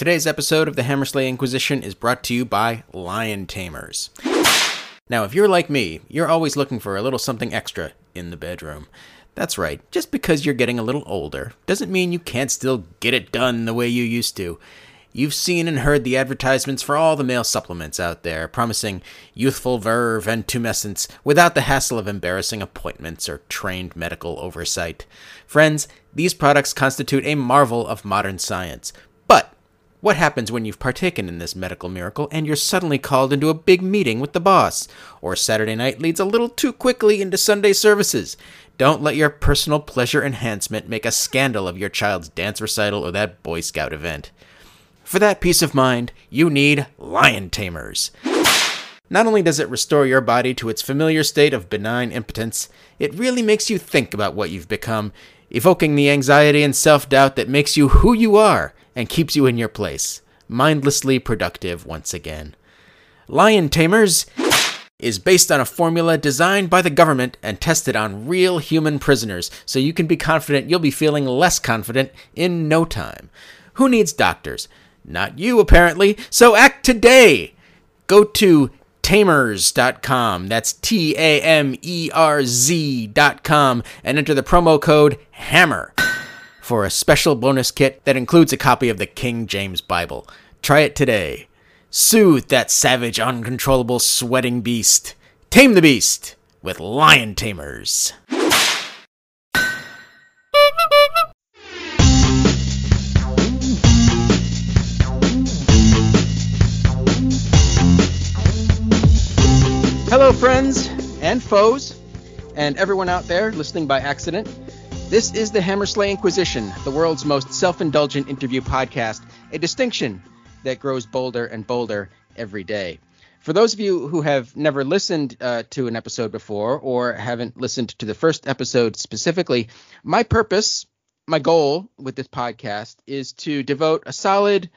Today's episode of the Hammersla Inquisition is brought to you by Lion Tamers. Now, if you're like me, you're always looking for a little something extra in the bedroom. That's right, just because you're getting a little older doesn't mean you can't still get it done the way you used to. You've seen and heard the advertisements for all the male supplements out there, promising youthful verve and tumescence without the hassle of embarrassing appointments or trained medical oversight. Friends, these products constitute a marvel of modern science. What happens when you've partaken in this medical miracle and you're suddenly called into a big meeting with the boss? Or Saturday night leads a little too quickly into Sunday services? Don't let your personal pleasure enhancement make a scandal of your child's dance recital or that Boy Scout event. For that peace of mind, you need Lion Tamers. Not only does it restore your body to its familiar state of benign impotence, it really makes you think about what you've become, evoking the anxiety and self doubt that makes you who you are and keeps you in your place, mindlessly productive once again. Lion Tamers is based on a formula designed by the government and tested on real human prisoners, so you can be confident you'll be feeling less confident in no time. Who needs doctors? Not you, apparently. So act today. Go to tamers.com. That's T A M E R Z.com and enter the promo code HAMMER for a special bonus kit that includes a copy of the King James Bible. Try it today. Soothe that savage, uncontrollable, sweating beast. Tame the beast with Lion Tamers. Hello, friends and foes, and everyone out there listening by accident. This is the Hammersla Inquisition, the world's most self indulgent interview podcast, a distinction that grows bolder and bolder every day. For those of you who have never listened uh, to an episode before or haven't listened to the first episode specifically, my purpose, my goal with this podcast is to devote a solid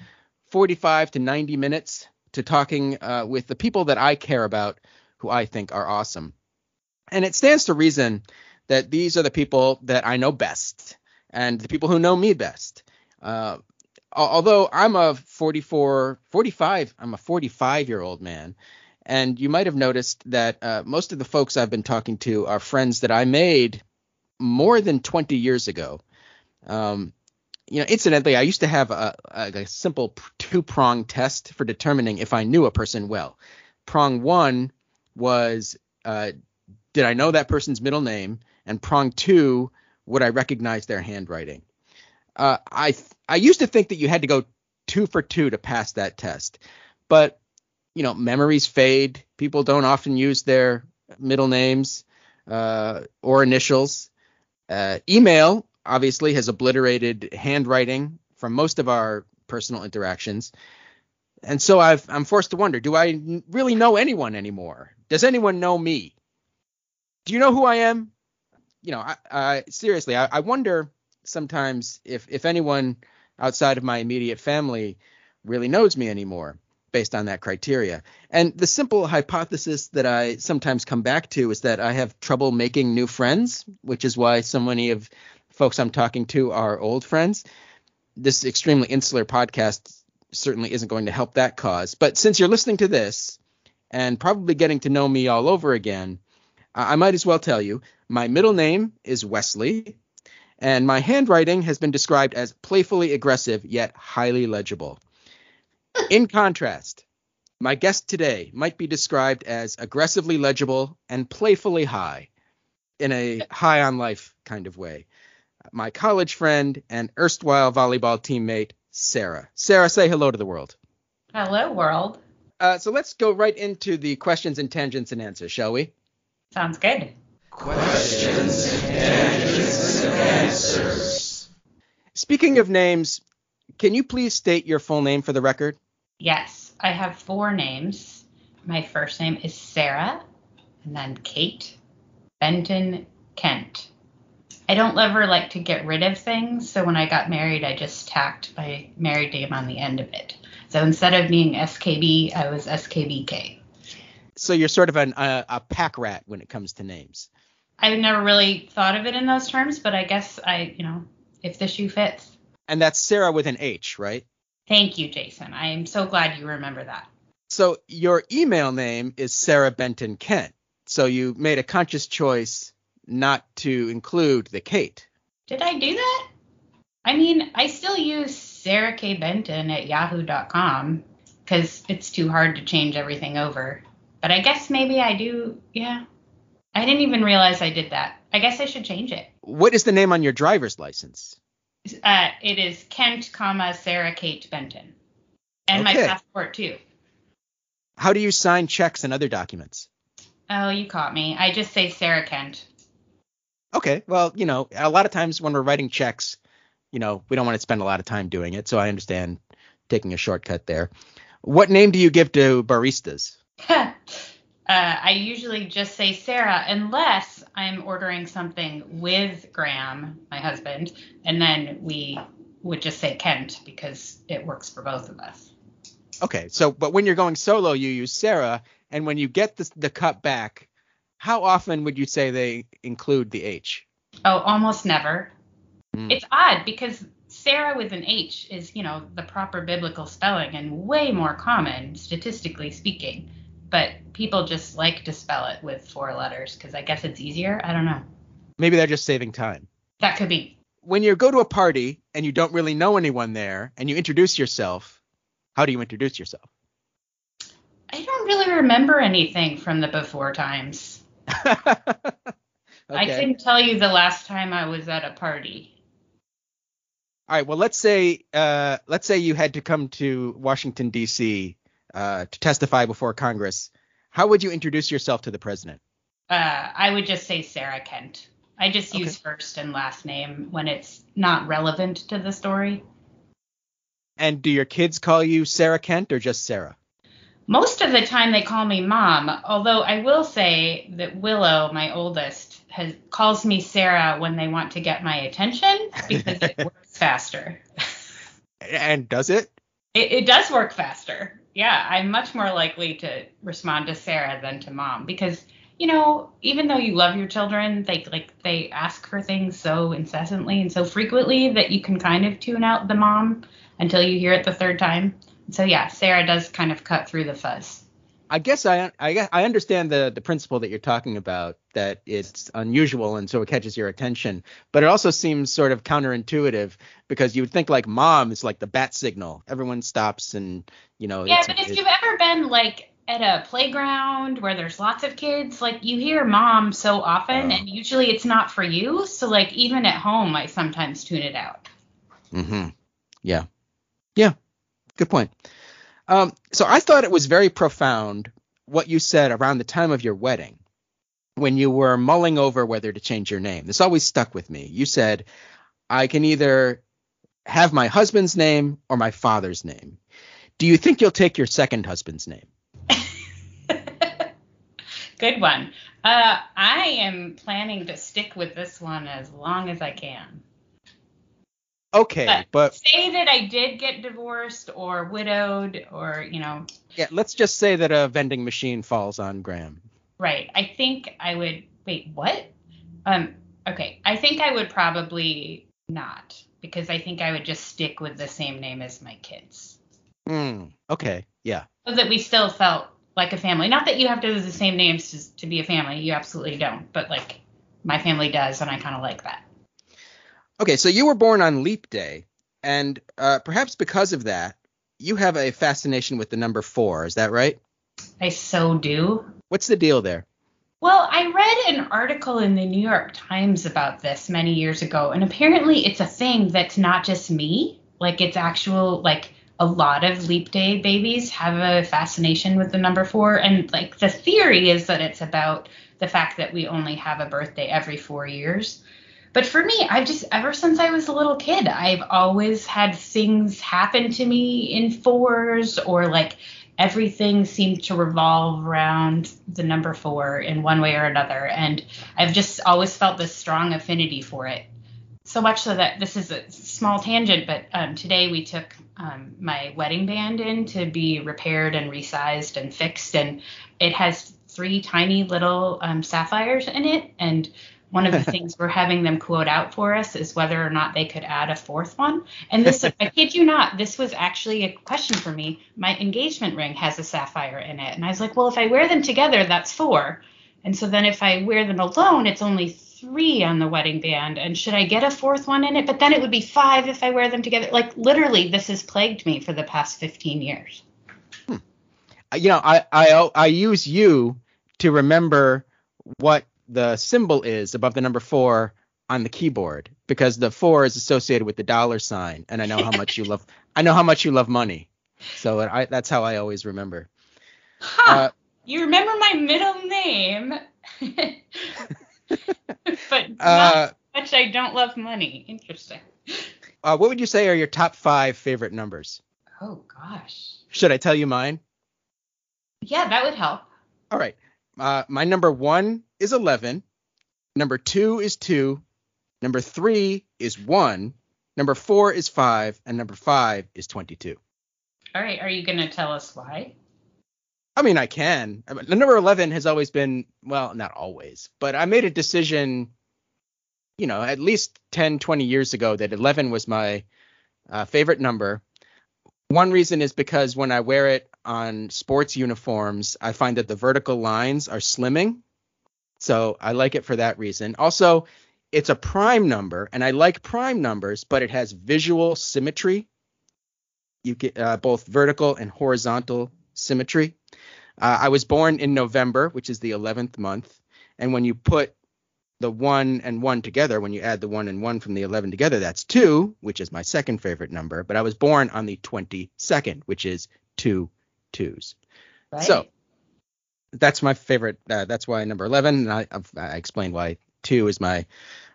45 to 90 minutes to talking uh, with the people that I care about who I think are awesome. And it stands to reason that these are the people that I know best and the people who know me best. Uh, although I'm a 44, 45, I'm a 45 year old man. And you might have noticed that uh, most of the folks I've been talking to are friends that I made more than 20 years ago. Um, you know, incidentally, I used to have a, a, a simple two prong test for determining if I knew a person well. Prong one was uh, did I know that person's middle name? And prong two, would I recognize their handwriting? Uh, I I used to think that you had to go two for two to pass that test, but you know memories fade. People don't often use their middle names uh, or initials. Uh, email obviously has obliterated handwriting from most of our personal interactions. And so i am forced to wonder: Do I really know anyone anymore? Does anyone know me? Do you know who I am? You know, I, I seriously, I, I wonder sometimes if if anyone outside of my immediate family really knows me anymore based on that criteria. And the simple hypothesis that I sometimes come back to is that I have trouble making new friends, which is why so many of folks I'm talking to are old friends. This extremely insular podcast certainly isn't going to help that cause. But since you're listening to this and probably getting to know me all over again, I might as well tell you my middle name is Wesley, and my handwriting has been described as playfully aggressive yet highly legible. In contrast, my guest today might be described as aggressively legible and playfully high in a high on life kind of way. My college friend and erstwhile volleyball teammate, Sarah. Sarah, say hello to the world. Hello, world. Uh, so let's go right into the questions and tangents and answers, shall we? Sounds good. Questions and tangents and answers. Speaking of names, can you please state your full name for the record? Yes, I have four names. My first name is Sarah, and then Kate, Benton, Kent. I don't ever like to get rid of things, so when I got married, I just tacked my married name on the end of it. So instead of being SKB, I was SKBK. So you're sort of an, uh, a pack rat when it comes to names. I've never really thought of it in those terms, but I guess I, you know, if the shoe fits. And that's Sarah with an H, right? Thank you, Jason. I am so glad you remember that. So your email name is Sarah Benton Kent. So you made a conscious choice not to include the Kate. Did I do that? I mean, I still use Sarah K. Benton at yahoo.com because it's too hard to change everything over. But I guess maybe I do. Yeah. I didn't even realize I did that. I guess I should change it. What is the name on your driver's license? Uh, it is Kent, comma Sarah Kate Benton, and Okay. my passport too. How do you sign checks and other documents? Oh, you caught me. I just say Sarah Kent. Okay, well, you know, a lot of times when we're writing checks, you know, we don't want to spend a lot of time doing it, so I understand taking a shortcut there. What name do you give to baristas? uh, I usually just say Sarah unless I'm ordering something with Graham, my husband, and then we would just say Kent because it works for both of us. Okay, so but when you're going solo, you use Sarah, and when you get the, the cut back, how often would you say they include the H? Oh, almost never. Hmm. It's odd because Sarah with an H is, you know, the proper biblical spelling and way more common, statistically speaking. But people just like to spell it with four letters because I guess it's easier. I don't know. Maybe they're just saving time. That could be. When you go to a party and you don't really know anyone there, and you introduce yourself, how do you introduce yourself? I don't really remember anything from the before times. I Okay. couldn't tell you the last time I was at a party. All right. Well, let's say uh, let's say you had to come to Washington D.C. Uh, to testify before Congress. How would you introduce yourself to the president? Uh, I would just say Sarah Kent. I just Okay. use first and last name when it's not relevant to the story. And do your kids call you Sarah Kent or just Sarah? Most of the time they call me mom, although I will say that Willow, my oldest, has calls me Sarah when they want to get my attention because it works faster. And does it? It, it does work faster. Yeah, I'm much more likely to respond to Sarah than to mom because you know, even though you love your children, they like they ask for things so incessantly and so frequently that you can kind of tune out the mom until you hear it the third time. So yeah, Sarah does kind of cut through the fuzz. I guess I I guess I understand the the principle that you're talking about that it's unusual and so it catches your attention, but it also seems sort of counterintuitive because you would think like mom is like the bat signal. Everyone stops and you know. Yeah, but if it- you've ever been like at a playground where there's lots of kids, like you hear mom so often, Oh. and usually it's not for you. So like even at home, I sometimes tune it out. Mm-hmm. Yeah. Yeah. Good point. Um, so I thought it was very profound what you said around the time of your wedding when you were mulling over whether to change your name. This always stuck with me. You said, I can either have my husband's name or my father's name. Do you think you'll take your second husband's name? Good one. Uh, I am planning to stick with this one as long as I can. Okay, But- but Say that I did get divorced or widowed or, you know, yeah, let's just say that a vending machine falls on Graham. Right. I think I would wait, what? Um, okay. I think I would probably not because I think I would just stick with the same name as my kids. Hmm. Okay. Yeah. So that we still felt like a family. Not that you have to use the same names to, to be a family. You absolutely don't. But like my family does, and I kind of like that. Okay, so you were born on Leap Day, and uh, perhaps because of that, you have a fascination with the number four. Is that right? I so do. What's the deal there? Well, I read an article in the New York Times about this many years ago, and apparently it's a thing that's not just me. Like it's actual like a lot of leap day babies have a fascination with the number 4 and like the theory is that it's about the fact that we only have a birthday every 4 years. But for me, I've just ever since I was a little kid, I've always had things happen to me in fours or like everything seemed to revolve around the number four in one way or another. And I've just always felt this strong affinity for it. So much so that this is a small tangent, but um, today we took um, my wedding band in to be repaired and resized and fixed. And it has three tiny little um, sapphires in it. And one of the things we're having them quote out for us is whether or not they could add a fourth one. And this, I kid you not, this was actually a question for me. My engagement ring has a sapphire in it. And I was like, well, if I wear them together, that's four. And so then if I wear them alone, it's only three on the wedding band. And should I get a fourth one in it? But then it would be five if I wear them together. Like literally, this has plagued me for the past 15 years. Hmm. You know, I, I, I use you to remember what the symbol is above the number four on the keyboard because the four is associated with the dollar sign, and I know how much you love. I know how much you love money, so I, that's how I always remember. Huh. Uh, you remember my middle name, but uh, much I don't love money. Interesting. Uh, what would you say are your top five favorite numbers? Oh gosh. Should I tell you mine? Yeah, that would help. All right. Uh, my number one is 11. Number two is two. Number three is one. Number four is five. And number five is 22. All right. Are you going to tell us why? I mean, I can. The number 11 has always been, well, not always, but I made a decision, you know, at least 10, 20 years ago that 11 was my uh, favorite number. One reason is because when I wear it on sports uniforms, I find that the vertical lines are slimming. So I like it for that reason. Also, it's a prime number, and I like prime numbers, but it has visual symmetry. You get uh, both vertical and horizontal symmetry. Uh, I was born in November, which is the 11th month, and when you put the one and one together, when you add the one and one from the 11 together, that's two, which is my second favorite number. But I was born on the 22nd, which is two twos. Right. So that's my favorite. Uh, that's why number 11. And I, I explained why two is my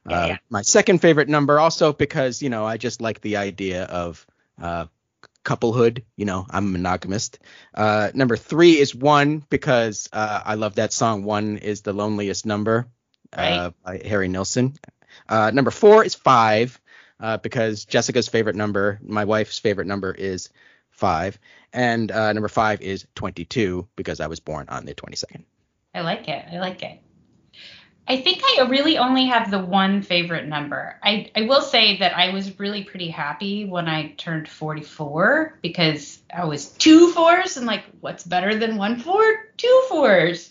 uh, yeah, yeah. my second favorite number. Also because you know I just like the idea of uh, couplehood. You know I'm a monogamist. Uh, number three is one because uh, I love that song. One is the loneliest number right. Uh, by Harry Nilsson. number four is five because Jessica's favorite number, my wife's favorite number is five. And uh, number five is 22 because I was born on the 22nd. I like it. I like it. I think I really only have the one favorite number. I, I will say that I was really pretty happy when I turned 44 because I was two fours and like, what's better than one four? Two fours.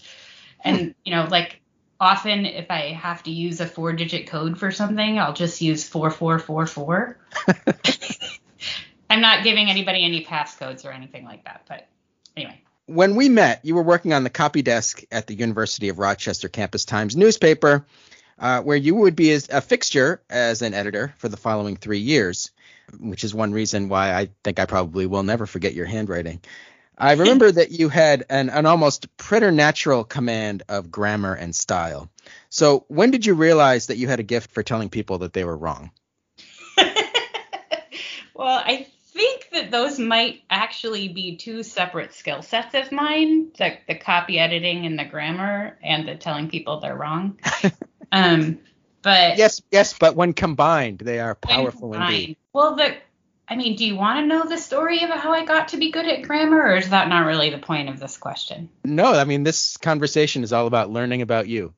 And, you know, like often if I have to use a four digit code for something, I'll just use 4444. I'm not giving anybody any passcodes or anything like that, but anyway. When we met, you were working on the copy desk at the University of Rochester Campus Times newspaper, uh, where you would be a fixture as an editor for the following three years, which is one reason why I think I probably will never forget your handwriting. I remember that you had an, an almost preternatural command of grammar and style. So, when did you realize that you had a gift for telling people that they were wrong? well, I think that those might actually be two separate skill sets of mine the, the copy editing and the grammar and the telling people they're wrong. Um but yes yes but when combined they are powerful indeed. well the i mean do you want to know the story of how i got to be good at grammar or is that not really the point of this question? No i mean this conversation is all about learning about you.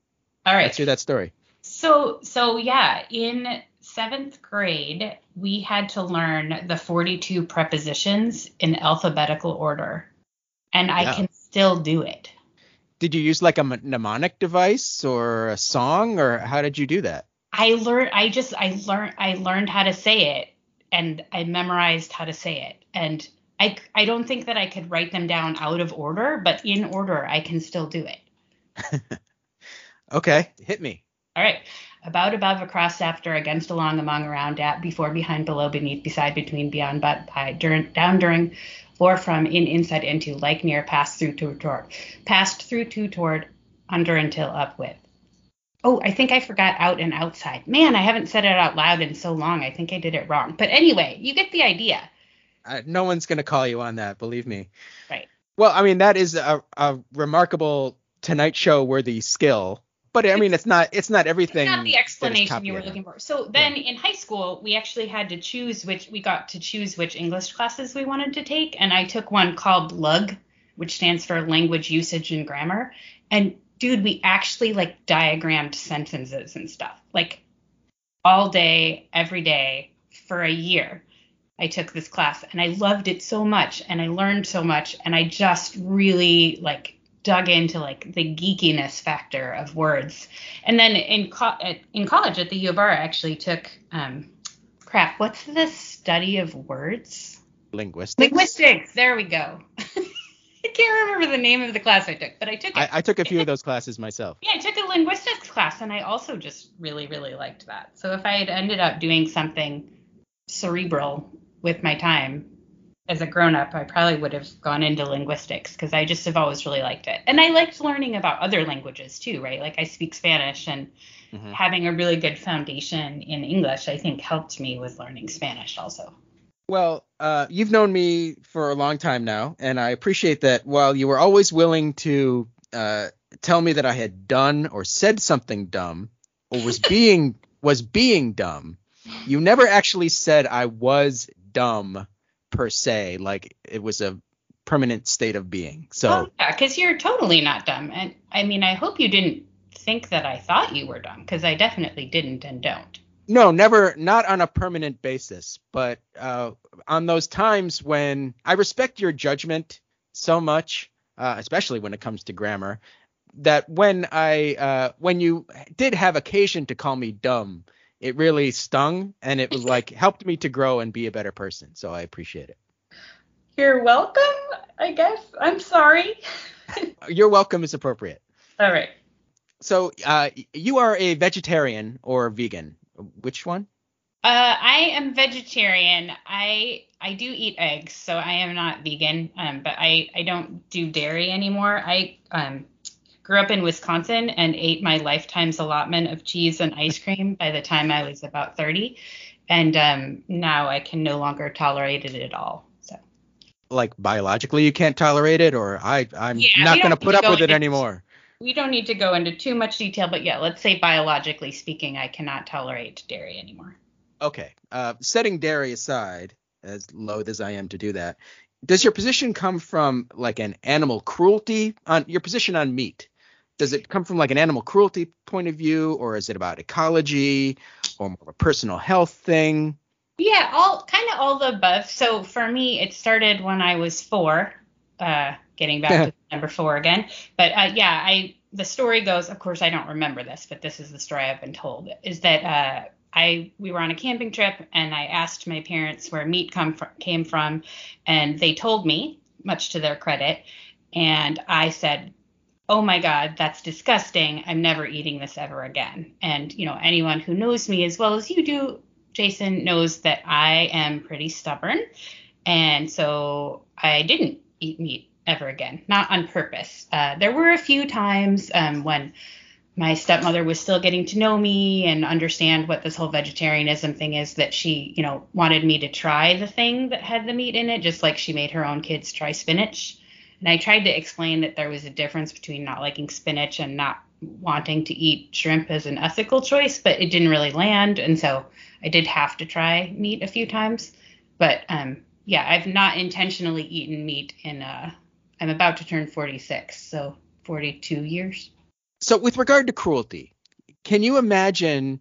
All right. Let's hear that story. So so yeah in seventh grade, we had to learn the 42 prepositions in alphabetical order, and yeah. I can still do it. Did you use like a mnemonic device or a song, or how did you do that? I learned. I just I learned. I learned how to say it, and I memorized how to say it, and I I don't think that I could write them down out of order, but in order I can still do it. okay, hit me. All right about, above, across, after, against, along, among, around, at, before, behind, below, beneath, beside, between, beyond, but, by, during, down, during, or from, in, inside, into, like, near, past, through, to, toward, passed through, to, toward, under, until, up, with. Oh, I think I forgot out and outside. Man, I haven't said it out loud in so long. I think I did it wrong. But anyway, you get the idea. Uh, no one's going to call you on that, believe me. Right. Well, I mean, that is a, a remarkable Tonight Show worthy skill but I mean, it's not it's not everything. It's not the explanation you were looking for. So then yeah. in high school, we actually had to choose which we got to choose which English classes we wanted to take, and I took one called LUG, which stands for Language Usage and Grammar. And dude, we actually like diagrammed sentences and stuff. Like all day, every day for a year. I took this class and I loved it so much and I learned so much and I just really like dug into like the geekiness factor of words. And then in co- at, in college at the U of R, I actually took um, crap. What's the study of words? Linguistics. Linguistics. There we go. I can't remember the name of the class I took, but I took. I, I took a few of those classes myself. Yeah, I took a linguistics class, and I also just really, really liked that. So if I had ended up doing something cerebral with my time as a grown up, I probably would have gone into linguistics because I just have always really liked it. And I liked learning about other languages too, right? Like I speak Spanish, and Mhm. having a really good foundation in English, I think, helped me with learning Spanish also. Well, uh, you've known me for a long time now, and I appreciate that while you were always willing to uh, tell me that I had done or said something dumb or was being was being dumb, you never actually said I was dumb per se, like it was a permanent state of being. So Oh, yeah, because you're totally not dumb. And I mean, I hope you didn't think that I thought you were dumb because I definitely didn't and don't. No, never, not on a permanent basis, but uh, on those times when I respect your judgment so much, uh, especially when it comes to grammar, that when I, uh, when you did have occasion to call me dumb, it really stung, and it was like helped me to grow and be a better person. So I appreciate it. You're welcome, I guess. I'm sorry. Your welcome is appropriate. All right. So uh, you are a vegetarian or vegan? Which one? Uh, I am vegetarian. I I do eat eggs, so I am not vegan. Um, but I I don't do dairy anymore. I um grew up in Wisconsin and ate my lifetime's allotment of cheese and ice cream by the time I was about 30, and um now I can no longer tolerate it at all. So Like biologically, you can't tolerate it, or I, I'm Yeah, not going to put up with it anymore. we don't need to go into too much detail, but yeah, let's say biologically speaking, I cannot tolerate dairy anymore. Okay. Uh, setting dairy aside, as loath as I am to do that, does your position come from like an animal cruelty on your position on meat? Does it come from like an animal cruelty point of view, or is it about ecology, or more of a personal health thing? Yeah, all kind of all the above. So for me, it started when I was four. Uh, getting back to number four again, but uh, yeah, I the story goes. Of course, I don't remember this, but this is the story I've been told. Is that uh, I we were on a camping trip and I asked my parents where meat come came from, and they told me, much to their credit, and I said, "Oh my God, that's disgusting! I'm never eating this ever again." And you know, anyone who knows me as well as you do, Jason knows that I am pretty stubborn, and so I didn't eat meat ever again, not on purpose. Uh, there were a few times um, when my stepmother was still getting to know me and understand what this whole vegetarianism thing is that she, you know, wanted me to try the thing that had the meat in it, just like she made her own kids try spinach. And I tried to explain that there was a difference between not liking spinach and not wanting to eat shrimp as an ethical choice, but it didn't really land. And so I did have to try meat a few times. But um, yeah, I've not intentionally eaten meat in, uh, I'm about to turn 46, so 42 years. So, with regard to cruelty, can you imagine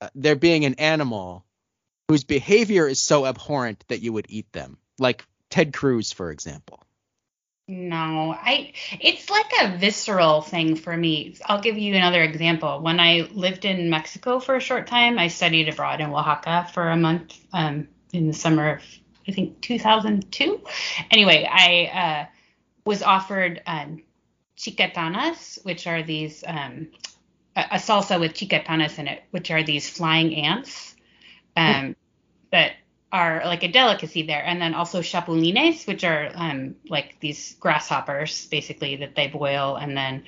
uh, there being an animal whose behavior is so abhorrent that you would eat them, like Ted Cruz, for example? No, I it's like a visceral thing for me. I'll give you another example. When I lived in Mexico for a short time, I studied abroad in Oaxaca for a month um, in the summer of I think 2002. Anyway, I uh, was offered um, chicatanas, which are these um, a, a salsa with chicatanas in it, which are these flying ants um, that are like a delicacy there, and then also chapulines, which are um, like these grasshoppers, basically that they boil and then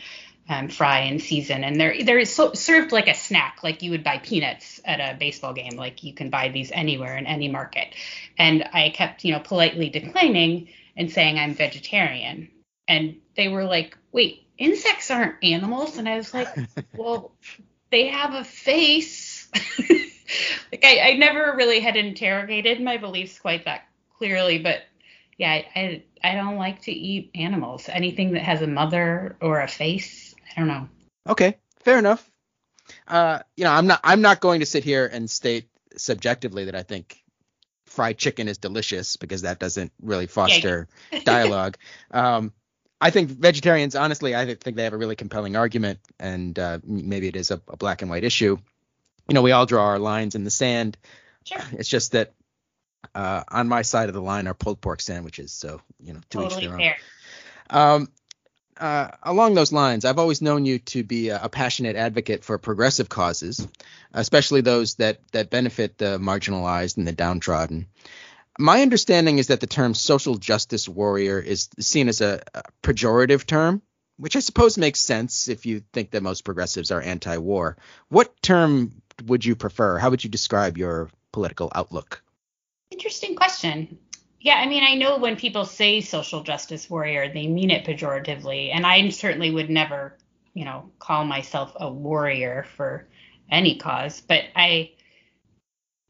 um, fry and season, and they're they're so, served like a snack, like you would buy peanuts at a baseball game. Like you can buy these anywhere in any market, and I kept you know politely declining and saying I'm vegetarian, and they were like, wait, insects aren't animals, and I was like, well, they have a face. like I, I never really had interrogated my beliefs quite that clearly, but yeah, I, I I don't like to eat animals. Anything that has a mother or a face, I don't know. Okay, fair enough. Uh, you know, I'm not I'm not going to sit here and state subjectively that I think fried chicken is delicious because that doesn't really foster Yeah. dialogue. Um, I think vegetarians, honestly, I think they have a really compelling argument, and uh, maybe it is a, a black and white issue. You know, we all draw our lines in the sand. Sure. It's just that uh, on my side of the line are pulled pork sandwiches, so you know, to each Totally their own. fair. Um, uh, along those lines, I've always known you to be a, a passionate advocate for progressive causes, especially those that that benefit the marginalized and the downtrodden. My understanding is that the term social justice warrior is seen as a, a pejorative term, which I suppose makes sense if you think that most progressives are anti-war. What term would you prefer? How would you describe your political outlook? Interesting question. Yeah, I mean, I know when people say social justice warrior, they mean it pejoratively, and I certainly would never, you know, call myself a warrior for any cause. But I,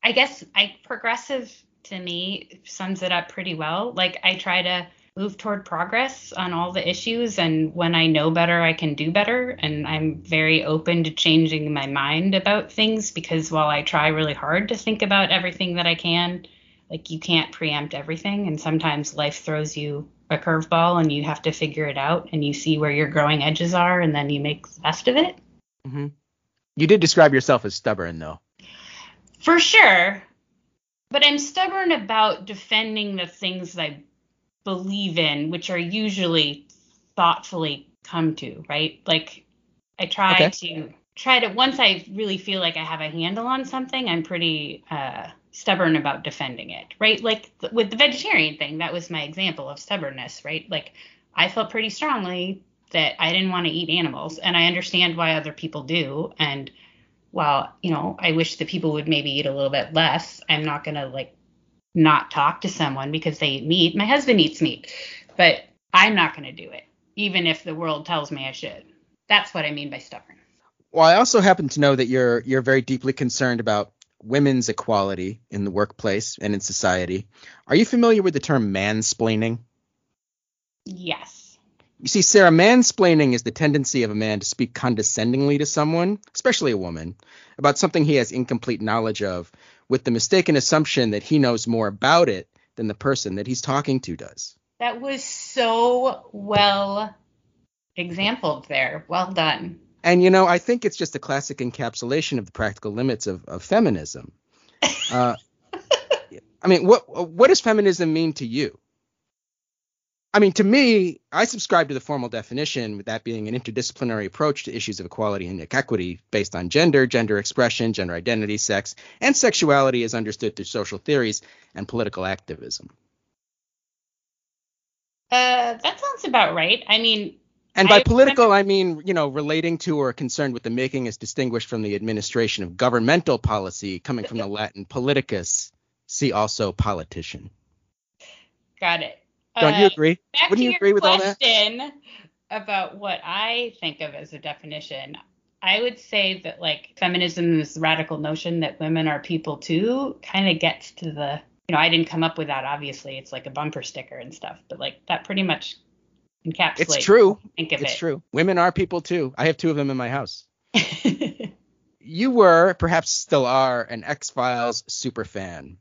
I guess, I progressive to me sums it up pretty well. Like I try to move toward progress on all the issues, and when I know better, I can do better. And I'm very open to changing my mind about things because while I try really hard to think about everything that I can like you can't preempt everything and sometimes life throws you a curveball and you have to figure it out and you see where your growing edges are and then you make the best of it Mm-hmm. You did describe yourself as stubborn, though. for sure but i'm stubborn about defending the things i believe in which are usually thoughtfully come to right? Like i try Okay. to try to once i really feel like i have a handle on something i'm pretty uh stubborn about defending it right? Like th- with the vegetarian thing that was my example of stubbornness right? Like i felt pretty strongly that i didn't want to eat animals and i understand why other people do and while you know i wish that people would maybe eat a little bit less i'm not going to like not talk to someone because they eat meat my husband eats meat but i'm not going to do it even if the world tells me i should that's what i mean by stubborn Well, I also happen to know that you're you're very deeply concerned about women's equality in the workplace and in society. Are you familiar with the term mansplaining? yes You see, Sarah, mansplaining is the tendency of a man to speak condescendingly to someone, especially a woman, about something he has incomplete knowledge of, with the mistaken assumption that he knows more about it than the person that he's talking to does. that was so well exampled there well done And you know, I think it's just a classic encapsulation of the practical limits of, of feminism. Uh, I mean, what what does feminism mean to you? I mean, to me, I subscribe to the formal definition, with that being an interdisciplinary approach to issues of equality and equity based on gender, gender expression, gender identity, sex, and sexuality as understood through social theories and political activism. uh that sounds about right i mean And by I- political, I mean, you know, relating to or concerned with the making as distinguished from the administration of governmental policy coming from the Latin politicus. See also politician. got it Don't Uh, you agree? back Wouldn't to you your agree with all that? question about what I think of as a definition, I would say that like feminism is the radical notion that women are people too kind of gets to the you know I didn't come up with that obviously it's like a bumper sticker and stuff but like that pretty much encapsulates It's true. think of It's it. true. Women are people too. I have two of them in my house. You were, perhaps still are, an X Files super fan.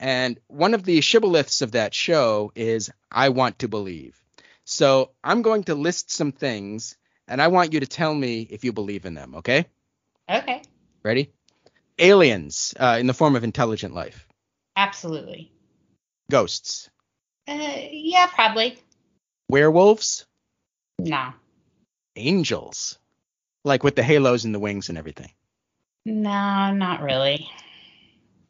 And one of the shibboleths of that show is I want to believe. So I'm going to list some things and I want you to tell me if you believe in them, okay? okay, Ready? Aliens uh, in the form of intelligent life. absolutely. Ghosts. Uh, yeah, probably. Werewolves. No. Angels. Like with the halos and the wings and everything. No, not really.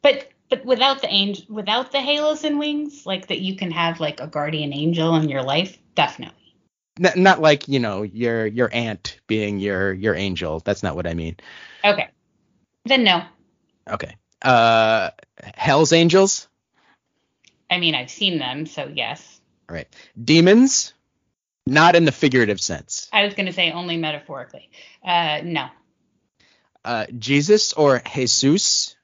But but without the angel, without the halos and wings, like that, you can have like a guardian angel in your life. Definitely. N- not like, you know, your your aunt being your your angel. That's not what I mean. Okay. Then no. Okay. Uh Hell's Angels. I mean, I've seen them, so yes. All right. Demons. Not in the figurative sense. I was gonna say only metaphorically. Uh, no. Uh Jesus or Jesus.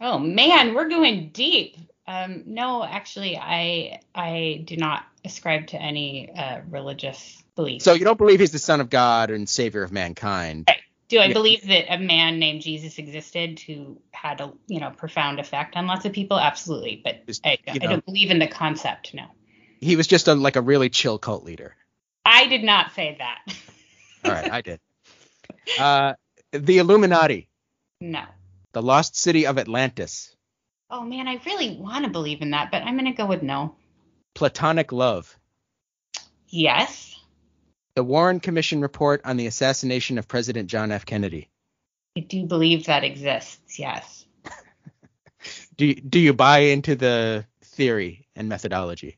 Oh man, we're going deep. Um, no, actually, I I do not ascribe to any uh, religious beliefs. So you don't believe he's the son of God and savior of mankind. Right. Do I Yeah. believe that a man named Jesus existed who had a you know profound effect on lots of people? Absolutely, but Just, I, I know. don't believe in the concept. No, He was just a like a really chill cult leader. I did not say that. All right, I did. Uh, the Illuminati, no. The lost city of Atlantis, Oh man, I really want to believe in that, but I'm gonna go with no. platonic love, Yes, the Warren Commission report on the assassination of President John F. Kennedy. I do believe that exists. Yes. Do you, do you buy into the theory and methodology?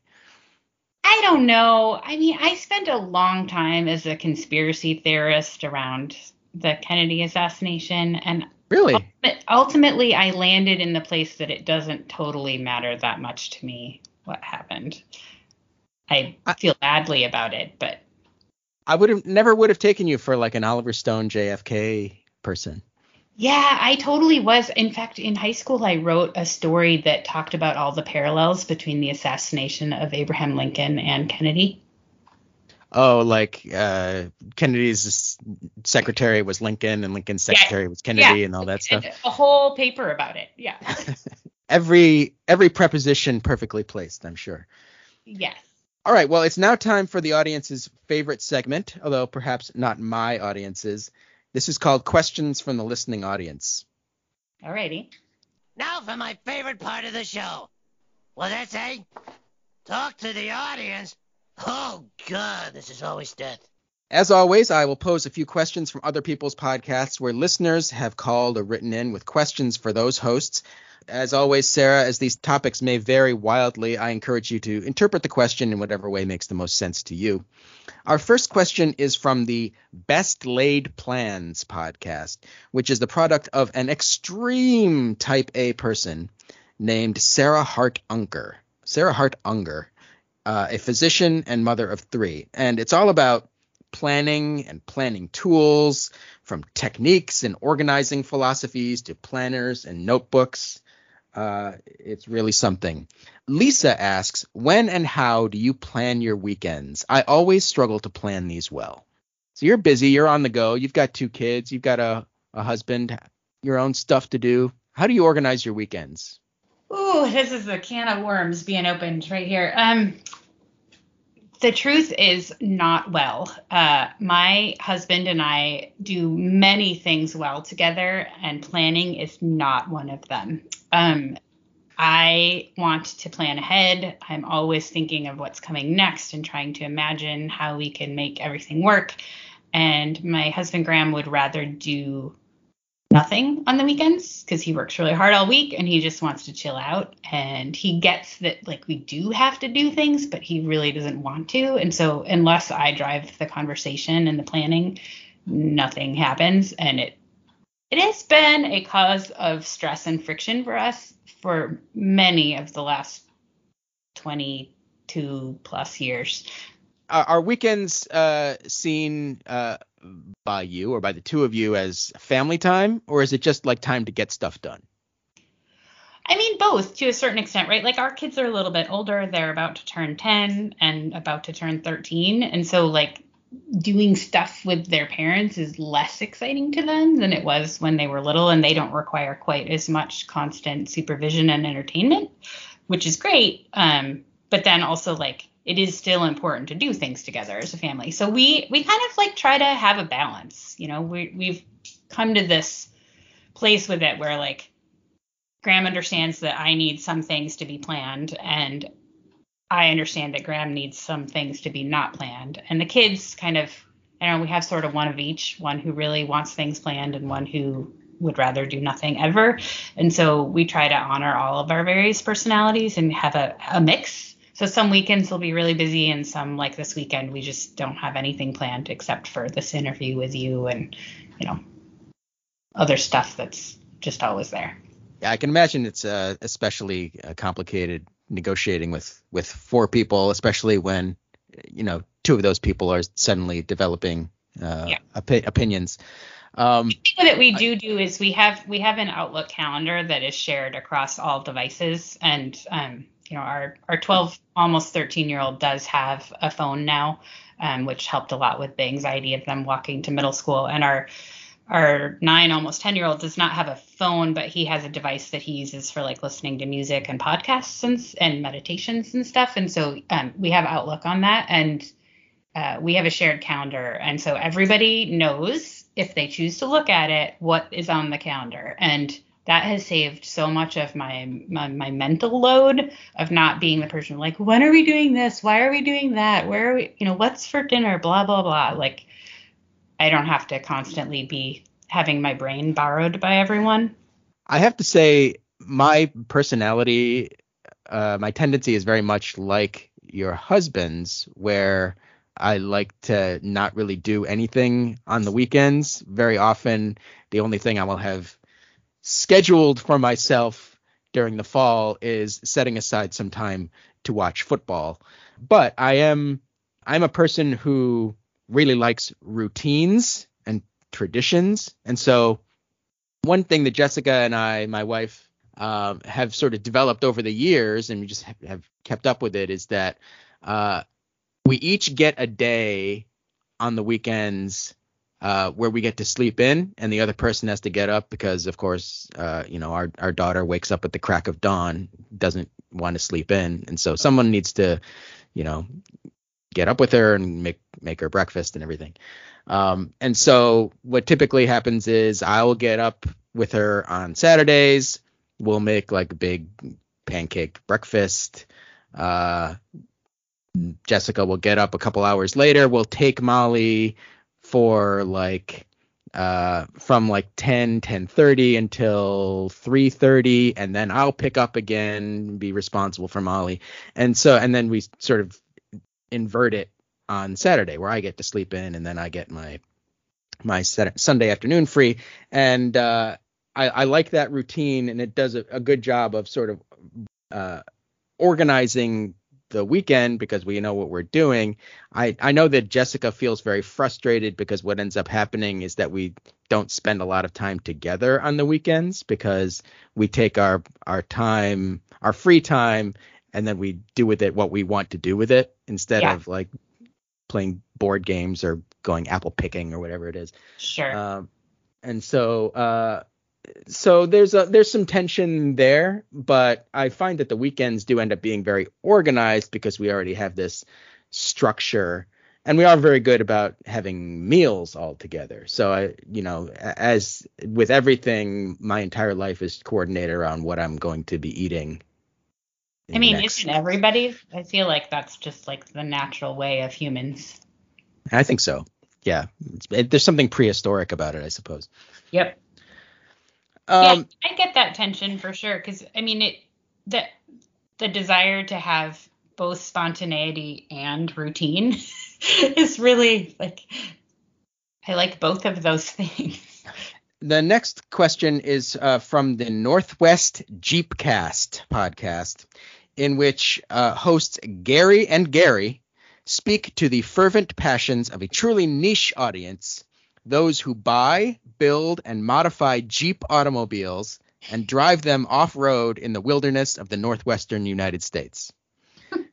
I don't know. I mean, I spent a long time as a conspiracy theorist around the Kennedy assassination, and Really? Ultimately, I landed in the place that it doesn't totally matter that much to me what happened. I I- feel badly about it, but I would have never would have taken you for like an Oliver Stone JFK person. yeah, I totally was. In fact, in high school, I wrote a story that talked about all the parallels between the assassination of Abraham Lincoln and Kennedy. Oh, like uh, Kennedy's secretary was Lincoln and Lincoln's secretary was Kennedy and all that stuff. And a whole paper about it. Yeah. Every every preposition perfectly placed, I'm sure. yes. All right, well, it's now time for the audience's favorite segment, although perhaps not my audience's. This is called Questions from the Listening Audience. Alrighty. Now for my favorite part of the show. What's that say? Talk to the audience? Oh, God, this is always death. As always, I will pose a few questions from other people's podcasts where listeners have called or written in with questions for those hosts. As always, Sarah, as these topics may vary wildly, I encourage you to interpret the question in whatever way makes the most sense to you. Our first question is from the Best Laid Plans podcast, which is the product of an extreme type A person named Sarah Hart Unger. Sarah Hart Unger, uh, a physician and mother of three. And it's all about planning and planning tools, from techniques and organizing philosophies to planners and notebooks. Uh, it's really something. Lisa asks, when and how do you plan your weekends? I always struggle to plan these well. So you're busy, you're on the go, you've got two kids, you've got a, a husband, your own stuff to do. How do you organize your weekends? Ooh, this is a can of worms being opened right here. Um, the truth is not well. Uh, my husband and I do many things well together, and planning is not one of them. Um, I want to plan ahead. I'm always thinking of what's coming next and trying to imagine how we can make everything work. And my husband Graham would rather do nothing on the weekends because he works really hard all week and he just wants to chill out. And he gets that like we do have to do things but he really doesn't want to. And so unless i drive the conversation and the planning nothing happens. And it it has been a cause of stress and friction for us for many of the last 22 plus years. Are, are weekends uh, seen uh, by you or by the two of you as family time, or is it just like time to get stuff done? I mean, both to a certain extent, right? Like our kids are a little bit older. They're about to turn 10 and about to turn 13. And so, like, doing stuff with their parents is less exciting to them than it was when they were little. And they don't require quite as much constant supervision and entertainment, which is great. Um, but then also, like, it is still important to do things together as a family. So we we kind of like try to have a balance. You know, we we've come to this place with it where like Graham understands that I need some things to be planned, and I understand that Graham needs some things to be not planned. And the kids kind of, I don't know, we have sort of one of each one who really wants things planned, and one who would rather do nothing ever. And so we try to honor all of our various personalities and have a, a mix. So some weekends will be really busy, and some, like this weekend, we just don't have anything planned except for this interview with you and, you know, other stuff that's just always there. Yeah, I can imagine it's uh, especially uh, complicated negotiating with with four people, especially when you know two of those people are suddenly developing uh, Yeah. opi- opinions. Um, What that we do do is we have we have an Outlook calendar that is shared across all devices, and um, you know our our 12 almost 13 year old does have a phone now, um, which helped a lot with the anxiety of them walking to middle school, and our our nine almost 10 year old does not have a phone but he has a device that he uses for like listening to music and podcasts and, and meditations and stuff. And so um, we have outlook on that and uh, we have a shared calendar. And so everybody knows if they choose to look at it what is on the calendar. And that has saved so much of my, my my mental load of not being the person like when are we doing this? Why are we doing that? Where are we you know what's for dinner? Blah blah blah. Like i don't have to constantly be having my brain borrowed by everyone. I have to say, my personality, uh, my tendency is very much like your husband's, where I like to not really do anything on the weekends. Very often, the only thing I will have scheduled for myself during the fall is setting aside some time to watch football. But I am I'm a person who really likes routines and traditions, and so one thing that Jessica and I, my wife, um, have sort of developed over the years, and we just have, have kept up with it, is that uh, we each get a day on the weekends uh, where we get to sleep in, and the other person has to get up because, of course, uh, you know, our our daughter wakes up at the crack of dawn, doesn't want to sleep in, and so someone needs to, you know, get up with her and make make her breakfast and everything. Um, and so what typically happens is I'll get up with her on Saturdays. We'll make like a big pancake breakfast. Uh, Jessica will get up a couple hours later. We'll take Molly for like uh, from like 10 10:30 until 3:30 and then I'll pick up again be responsible for Molly. And so and then we sort of invert it on Saturday where I get to sleep in and then I get my my Sat- Sunday afternoon free. And uh, I, I like that routine and it does a, a good job of sort of uh, organizing the weekend because we know what we're doing. I, I know that Jessica feels very frustrated because what ends up happening is that we don't spend a lot of time together on the weekends because we take our our time, our free time, and then we do with it what we want to do with it instead Yeah. of like playing board games or going apple picking or whatever it is. sure Um, and so uh, so there's a there's some tension there, but I find that the weekends do end up being very organized because we already have this structure and we are very good about having meals all together. So I you know as with everything my entire life is coordinated around what I'm going to be eating. i mean next- isn't everybody i feel like that's just like the natural way of humans I think so. Yeah. It- there's something prehistoric about it, I suppose. yep Um yeah, I get that tension for sure because I mean it the the desire to have both spontaneity and routine is really like I like both of those things. The next question is uh, from the Northwest Jeepcast podcast, in which uh, hosts Gary and Gary speak to the fervent passions of a truly niche audience, those who buy, build, and modify Jeep automobiles and drive them off road in the wilderness of the northwestern United States.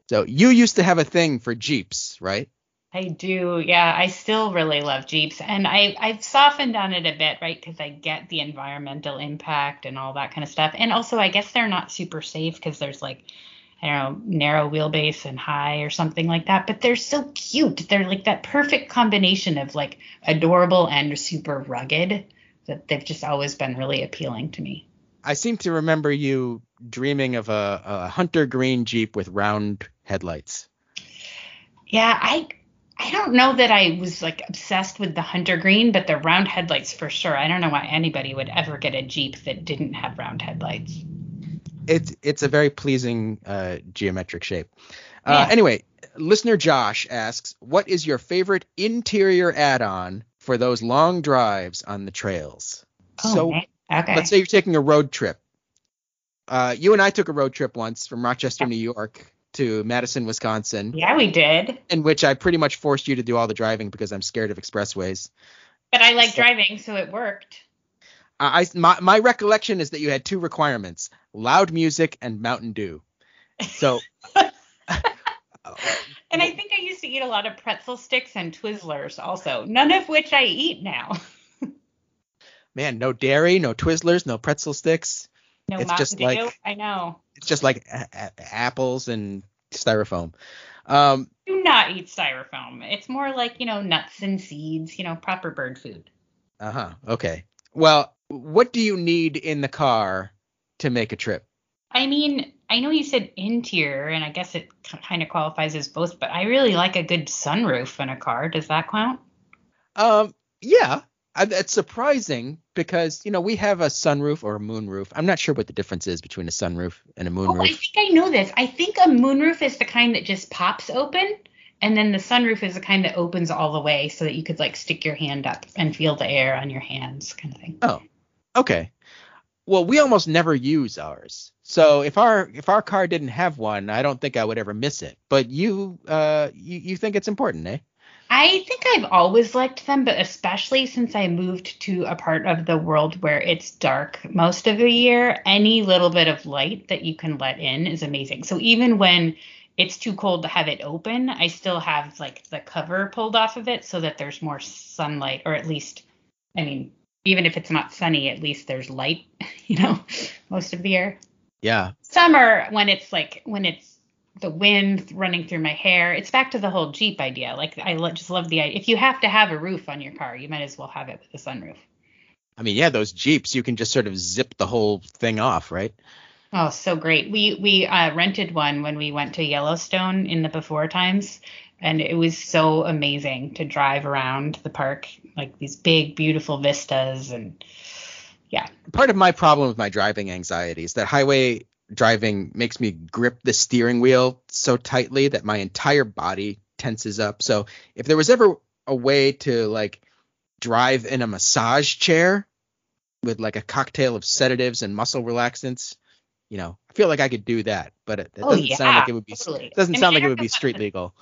So you used to have a thing for Jeeps, right? I do, yeah. I still really love Jeeps, and I I've softened on it a bit, right? Because I get the environmental impact and all that kind of stuff, and also I guess they're not super safe because there's like I don't know narrow wheelbase and high or something like that, but they're so cute. They're like that perfect combination of like adorable and super rugged that they've just always been really appealing to me. I seem to remember you dreaming of a, a hunter green Jeep with round headlights. Yeah, I I don't know that I was like obsessed with the hunter green, but the round headlights for sure. I don't know why anybody would ever get a Jeep that didn't have round headlights. It's it's a very pleasing uh, geometric shape. Uh, Yeah. Anyway, listener Josh asks, "What is your favorite interior add-on for those long drives on the trails?" Oh, so okay. let's say you're taking a road trip. Uh, you and I took a road trip once from Rochester, New York to Madison, Wisconsin, yeah, we did. in which I pretty much forced you to do all the driving because I'm scared of expressways. But I like So- driving, so it worked. I my, my recollection is that you had two requirements: loud music and Mountain Dew. So. And I think I used to eat a lot of pretzel sticks and Twizzlers also, none of which I eat now. Man, no dairy, no Twizzlers, no pretzel sticks. No It's Mountain just Dew. like- I know. It's just like a- a- apples and styrofoam. Um, Do not eat styrofoam. It's more like, you know, nuts and seeds, you know, proper bird food. uh huh. Okay. Well, what do you need in the car to make a trip? I mean, I know you said interior, and I guess it kind of qualifies as both, but I really like a good sunroof in a car. Does that count? Um, yeah, it's surprising because you know we have a sunroof or a moonroof. I'm not sure what the difference is between a sunroof and a moonroof. Oh, I think I know this. I think a moonroof is the kind that just pops open, and then the sunroof is the kind that opens all the way so that you could like stick your hand up and feel the air on your hands, kind of thing. Oh, okay. Well, we almost never use ours. So if our if our car didn't have one, I don't think I would ever miss it. But you uh you, you think it's important, eh? I think I've always liked them, but especially since I moved to a part of the world where it's dark most of the year, any little bit of light that you can let in is amazing. So even when it's too cold to have it open, I still have like the cover pulled off of it so that there's more sunlight, or at least, I mean, even if it's not sunny, at least there's light, you know, most of the year Yeah. summer when it's like when it's the wind running through my hair it's back to the whole jeep idea like i lo- just love the idea if you have to have a roof on your car you might as well have it with a sunroof I mean, yeah, those Jeeps, you can just sort of zip the whole thing off, right? oh so great we we uh, rented one when we went to yellowstone in the before times and it was so amazing to drive around the park like these big beautiful vistas and yeah Part of my problem with my driving anxiety is that highway driving makes me grip the steering wheel so tightly that my entire body tenses up. So if there was ever a way to like drive in a massage chair with like a cocktail of sedatives and muscle relaxants, you know, I feel like I could do that. But it, it Oh, doesn't sound yeah, like it would be totally. it doesn't sound like it would be street legal.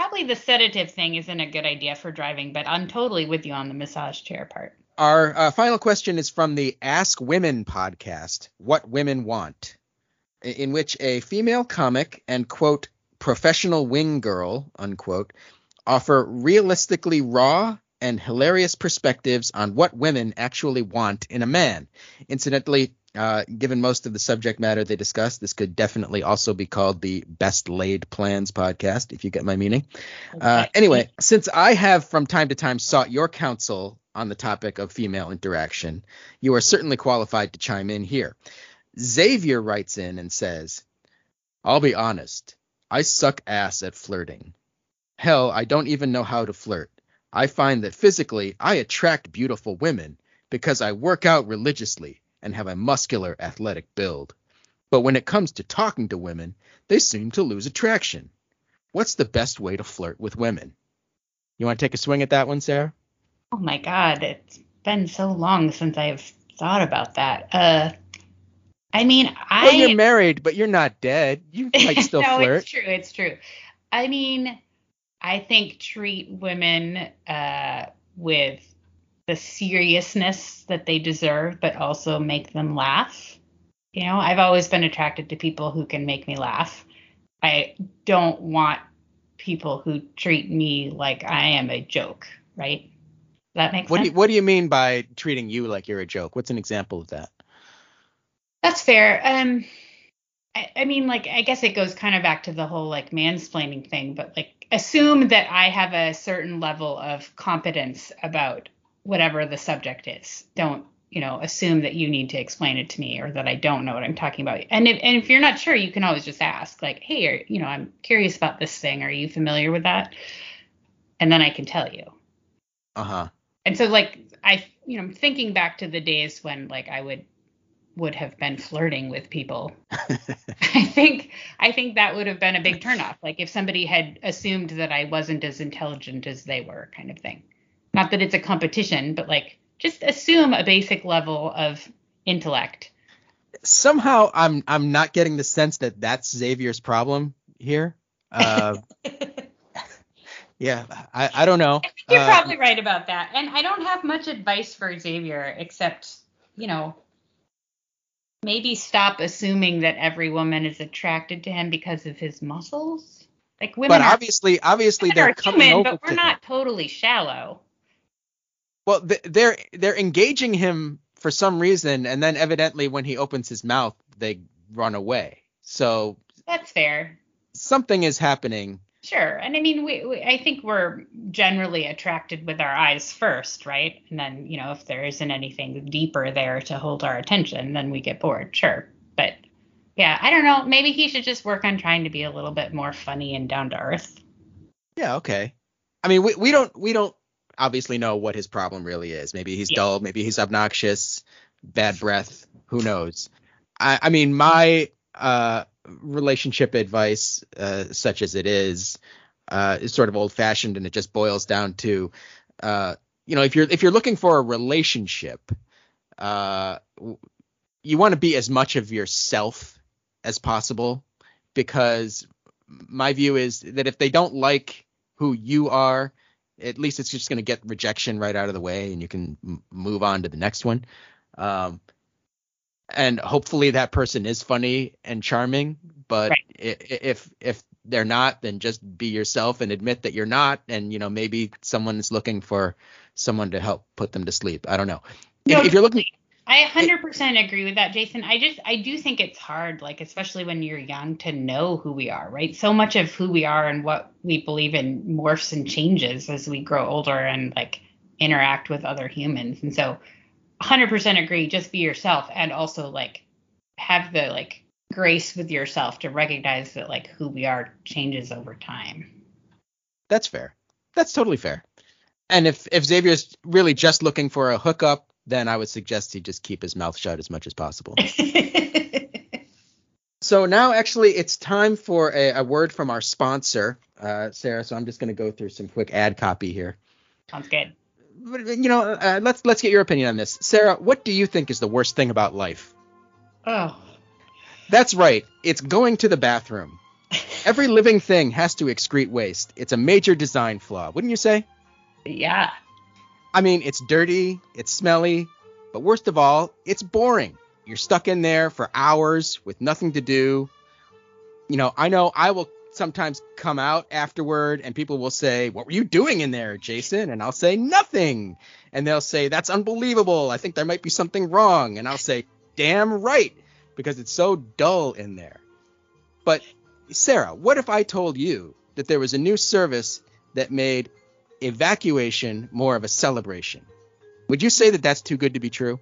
Probably the sedative thing isn't a good idea for driving but i'm totally with you on the massage chair part Our uh, final question is from the Ask Women podcast, What Women Want, in which a female comic and, quote, professional wing girl, unquote, offer realistically raw and hilarious perspectives on what women actually want in a man. Incidentally, uh, given most of the subject matter they discuss, this could definitely also be called the Best Laid Plans podcast, if you get my meaning. Uh, anyway, since I have from time to time sought your counsel on the topic of female interaction, you are certainly qualified to chime in here. Xavier writes in and says, I'll be honest, I suck ass at flirting. Hell, I don't even know how to flirt. I find that physically I attract beautiful women because I work out religiously and have a muscular athletic build. But when it comes to talking to women, they seem to lose attraction. What's the best way to flirt with women? You want to take a swing at that one, Sarah? Oh my god, it's been so long since I've thought about that. Uh I mean, I Well, you're married, but you're not dead. You might still no, flirt. it's true. It's true. I mean, I think treat women uh, with the seriousness that they deserve, but also make them laugh. You know, I've always been attracted to people who can make me laugh. I don't want people who treat me like I am a joke, right? Does that makes What do sense? you, what do you mean by treating you like you're a joke? What's an example of that? That's fair. Um, I, I mean, like, I guess it goes kind of back to the whole like mansplaining thing, but like, assume that I have a certain level of competence about whatever the subject is. Don't, you know, assume that you need to explain it to me or that I don't know what I'm talking about. And if, and if you're not sure, you can always just ask, like, hey, are, you know, I'm curious about this thing. Are you familiar with that? And then I can tell you. Uh huh. And so, like, I, you know, I'm thinking back to the days when like I would would have been flirting with people I think I think that would have been a big turnoff. Like if somebody had assumed that I wasn't as intelligent as they were, kind of thing. Not that it's a competition, but like just assume a basic level of intellect. Somehow, I'm I'm not getting the sense that that's Xavier's problem here. Uh, Yeah, I, I don't know. I You're Uh, probably right about that. And I don't have much advice for Xavier except, you know, maybe stop assuming that every woman is attracted to him because of his muscles. Like women but are, obviously, obviously they're coming human, over but we're not him. totally shallow. Well, th- they're they're engaging him for some reason, and then evidently when he opens his mouth, they run away. So That's fair. something is happening. Sure. And I mean, we, we I think we're generally attracted with our eyes first, right? And then, you know, if there isn't anything deeper there to hold our attention, then we get bored. Sure. But yeah, I don't know. Maybe he should just work on trying to be a little bit more funny and down to earth. Yeah, okay. I mean, we, we don't we don't obviously know what his problem really is. Maybe he's Yeah. dull. Maybe he's obnoxious. Bad breath. Who knows? I, I mean, my uh, relationship advice, uh, such as it is, uh, is sort of old fashioned, and it just boils down to, uh, you know, if you're if you're looking for a relationship, uh, you want to be as much of yourself as possible, because my view is that if they don't like who you are, at least it's just going to get rejection right out of the way, and you can m- move on to the next one. Um, and hopefully that person is funny and charming, but Right. if if they're not, then just be yourself and admit that you're not, and you know maybe someone is looking for someone to help put them to sleep. I don't know. If, if you're looking, I 100% agree with that, Jason. I just, I do think it's hard, like, especially when you're young, to know who we are, right? So much of who we are and what we believe in morphs and changes as we grow older and, like, interact with other humans. And so, 100% agree, just be yourself and also, like, have the, like, grace with yourself to recognize that, like, who we are changes over time. that's fair. That's totally fair. And if if Xavier's really just looking for a hookup, then I would suggest he just keep his mouth shut as much as possible. So now, actually, it's time for a, a word from our sponsor, uh, Sarah. So I'm just going to go through some quick ad copy here. Sounds good. But, You know, uh, let's let's get your opinion on this, Sarah. What do you think is the worst thing about life? Oh, That's right. It's going to the bathroom. Every living thing has to excrete waste. It's a major design flaw, wouldn't you say? yeah. I mean, it's dirty, it's smelly, but worst of all, it's boring. You're stuck in there for hours with nothing to do. You know, I know I will sometimes come out afterward and people will say, What were you doing in there, Jason? And I'll say, Nothing. And they'll say, That's unbelievable. I think there might be something wrong. And I'll say, Damn right, because it's so dull in there. But, Sarah, what if I told you that there was a new service that made evacuation more of a celebration. Would you say that that's too good to be true?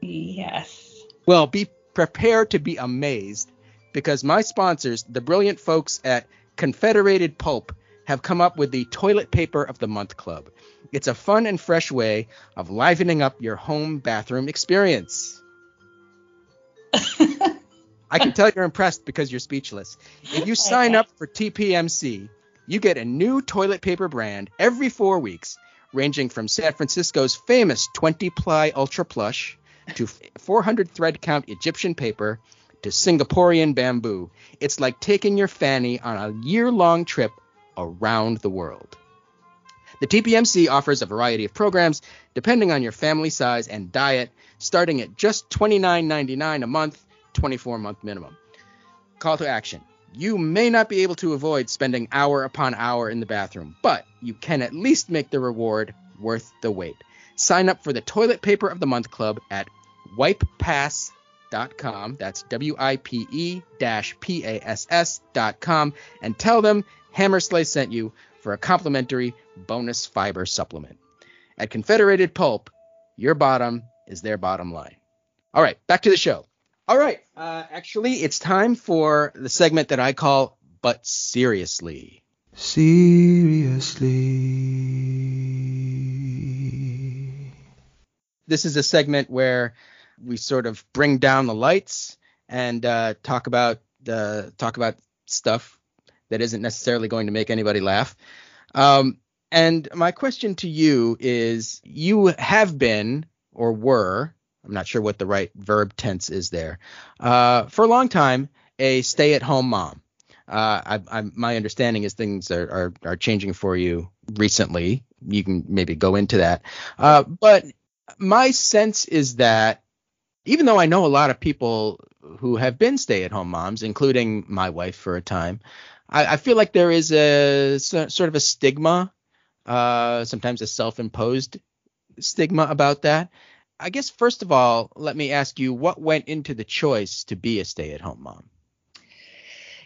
Yes. Well, be prepared to be amazed because my sponsors, the brilliant folks at Confederated Pulp, have come up with the Toilet Paper of the Month Club. It's a fun and fresh way of livening up your home bathroom experience. I can tell you're impressed because you're speechless. If you sign Okay. up for TPMC, you get a new toilet paper brand every four weeks, ranging from San Francisco's famous 20 ply Ultra Plush to 400 thread count Egyptian paper to Singaporean bamboo. It's like taking your fanny on a year long trip around the world. The TPMC offers a variety of programs depending on your family size and diet, starting at just $29.99 a month, 24 month minimum. Call to action. You may not be able to avoid spending hour upon hour in the bathroom, but you can at least make the reward worth the wait. Sign up for the Toilet Paper of the Month Club at wipepass.com. That's W I P E P A S S.com and tell them Hammersla sent you for a complimentary bonus fiber supplement. At Confederated Pulp, your bottom is their bottom line. All right, back to the show. All right, uh, actually, it's time for the segment that I call But Seriously. Seriously. This is a segment where we sort of bring down the lights and uh, talk about the talk about stuff that isn't necessarily going to make anybody laugh. Um, and my question to you is: You have been or were, I'm not sure what the right verb tense is there, uh, for a long time, a stay-at-home mom. Uh, I, I, my understanding is things are, are, are changing for you recently. You can maybe go into that. Uh, but my sense is that even though I know a lot of people who have been stay-at-home moms, including my wife for a time, I, I feel like there is a sort of a stigma, uh, sometimes a self-imposed stigma about that. I guess first of all, let me ask you what went into the choice to be a stay-at-home mom.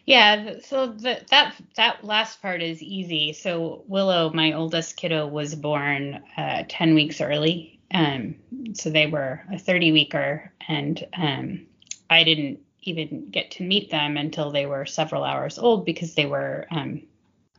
Yeah, so the, that that last part is easy. So Willow, my oldest kiddo, was born uh, ten weeks early. Um, so they were a 30 weeker, and um, I didn't even get to meet them until they were several hours old because they were um,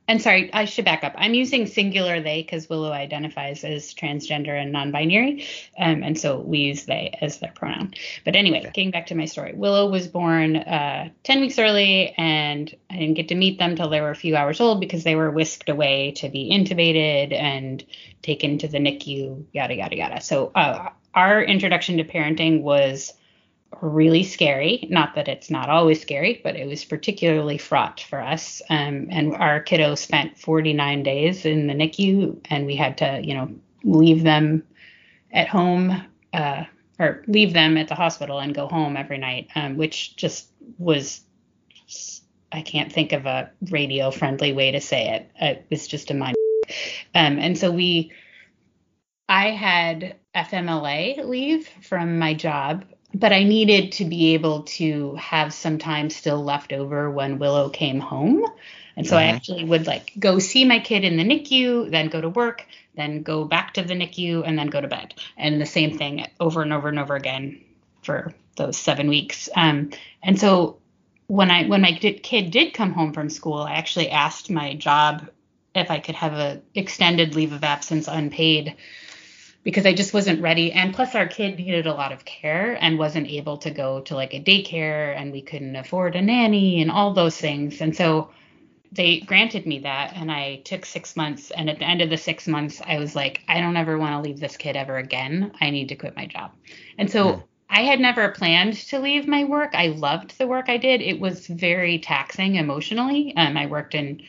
and sorry, I should back up. I'm using singular they because Willow identifies as transgender and non-binary, um, and so we use they as their pronoun. But anyway, okay. getting back to my story, Willow was born uh, 10 weeks early, and I didn't get to meet them till they were a few hours old because they were whisked away to be intubated and taken to the NICU, yada yada yada. So uh, our introduction to parenting was really scary. Not that it's not always scary, but it was particularly fraught for us. Um, and our kiddo spent 49 days in the NICU, and we had to, you know, leave them at home uh, or leave them at the hospital and go home every night, um, which just was. I can't think of a radio friendly way to say it. It was just a mind. Um, and so we, I had FMLA leave from my job but I needed to be able to have some time still left over when Willow came home. And so mm-hmm. I actually would like go see my kid in the NICU, then go to work, then go back to the NICU, and then go to bed. And the same thing over and over and over again for those seven weeks. Um, and so when I when my kid did come home from school, I actually asked my job if I could have a extended leave of absence unpaid because I just wasn't ready. And plus, our kid needed a lot of care and wasn't able to go to like a daycare, and we couldn't afford a nanny and all those things. And so they granted me that, and I took six months. And at the end of the six months, I was like, I don't ever want to leave this kid ever again. I need to quit my job. And so yeah. I had never planned to leave my work. I loved the work I did. It was very taxing emotionally. Um, I worked in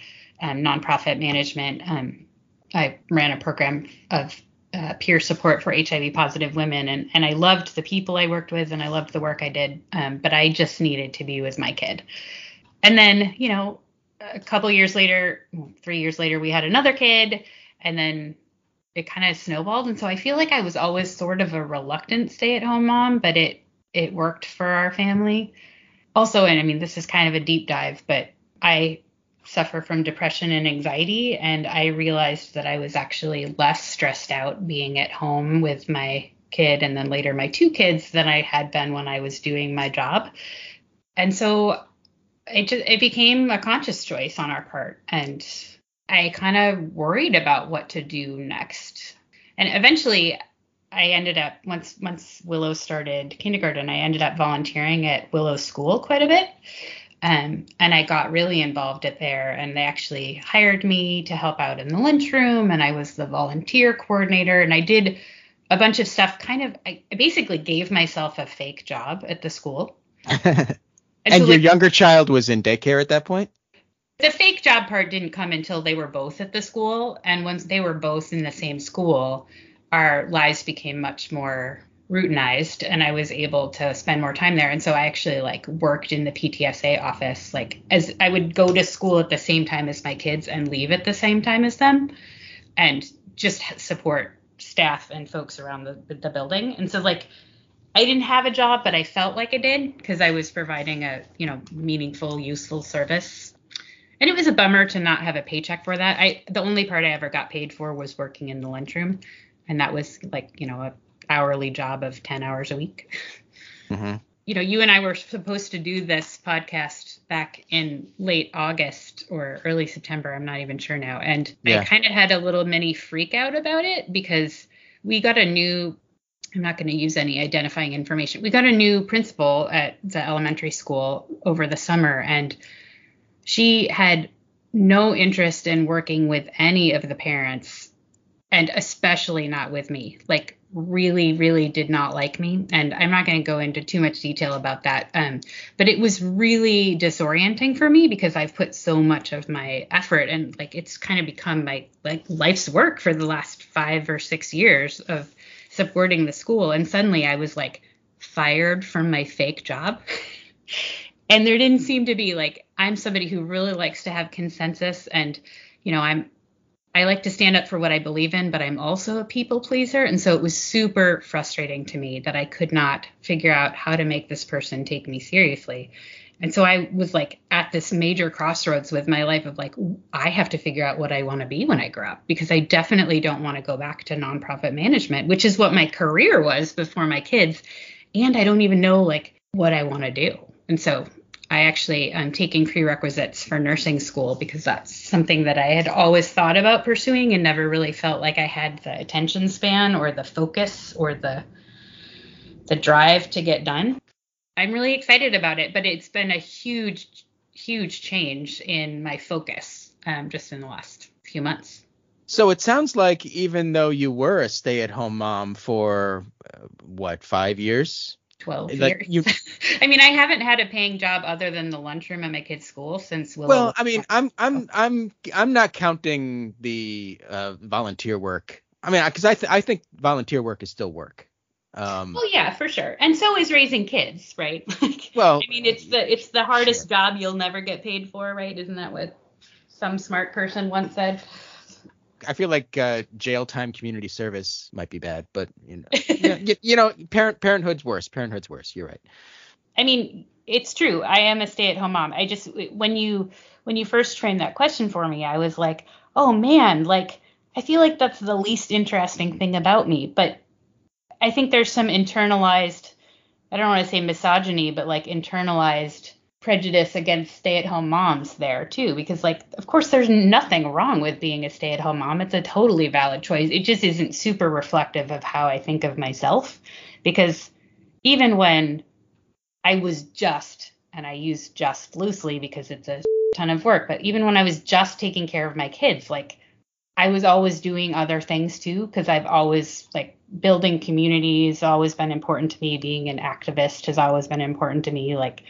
um, nonprofit management. Um, I ran a program of uh, peer support for HIV positive women, and and I loved the people I worked with, and I loved the work I did. Um, but I just needed to be with my kid. And then, you know, a couple years later, three years later, we had another kid, and then it kind of snowballed. And so I feel like I was always sort of a reluctant stay-at-home mom, but it it worked for our family. Also, and I mean, this is kind of a deep dive, but I suffer from depression and anxiety. And I realized that I was actually less stressed out being at home with my kid and then later my two kids than I had been when I was doing my job. And so it just it became a conscious choice on our part and I kind of worried about what to do next. And eventually I ended up once once Willow started kindergarten, I ended up volunteering at Willow School quite a bit. Um, and I got really involved at there, and they actually hired me to help out in the lunchroom, and I was the volunteer coordinator, and I did a bunch of stuff. Kind of, I basically gave myself a fake job at the school. and, and so, your like, younger child was in daycare at that point. The fake job part didn't come until they were both at the school, and once they were both in the same school, our lives became much more routinized and I was able to spend more time there. And so I actually like worked in the PTSA office, like as I would go to school at the same time as my kids and leave at the same time as them and just support staff and folks around the, the building. And so like I didn't have a job, but I felt like I did because I was providing a, you know, meaningful, useful service. And it was a bummer to not have a paycheck for that. I the only part I ever got paid for was working in the lunchroom. And that was like, you know, a hourly job of 10 hours a week. Mm-hmm. You know, you and I were supposed to do this podcast back in late August or early September. I'm not even sure now. And yeah. I kind of had a little mini freak out about it because we got a new I'm not going to use any identifying information. We got a new principal at the elementary school over the summer, and she had no interest in working with any of the parents and especially not with me. Like really, really did not like me. And I'm not going to go into too much detail about that. Um, but it was really disorienting for me because I've put so much of my effort and like it's kind of become my like life's work for the last five or six years of supporting the school. And suddenly I was like fired from my fake job. and there didn't seem to be like I'm somebody who really likes to have consensus and you know I'm I like to stand up for what I believe in, but I'm also a people pleaser. And so it was super frustrating to me that I could not figure out how to make this person take me seriously. And so I was like at this major crossroads with my life of like, I have to figure out what I want to be when I grow up because I definitely don't want to go back to nonprofit management, which is what my career was before my kids. And I don't even know like what I want to do. And so I actually am taking prerequisites for nursing school because that's something that I had always thought about pursuing and never really felt like I had the attention span or the focus or the the drive to get done. I'm really excited about it, but it's been a huge, huge change in my focus um, just in the last few months. So it sounds like even though you were a stay-at-home mom for uh, what five years, 12 like years. You, I mean, I haven't had a paying job other than the lunchroom at my kid's school since Willow. Well, I mean, I'm I'm I'm I'm not counting the uh, volunteer work. I mean, because I th- I think volunteer work is still work. Um, well, yeah, for sure, and so is raising kids, right? like, well, I mean, it's the it's the hardest sure. job you'll never get paid for, right? Isn't that what some smart person once said? I feel like uh, jail time community service might be bad, but you know, you, you know, parent parenthood's worse. Parenthood's worse. You're right. I mean, it's true. I am a stay-at-home mom. I just when you when you first framed that question for me, I was like, oh man, like I feel like that's the least interesting thing about me. But I think there's some internalized, I don't want to say misogyny, but like internalized prejudice against stay-at-home moms there too because like of course there's nothing wrong with being a stay-at-home mom. It's a totally valid choice. It just isn't super reflective of how i think of myself because even when i was just and i use just loosely because it's a ton of work but even when i was just taking care of my kids like i was always doing other things too because i've always like building communities always been important to me. Being an activist has always been important to me like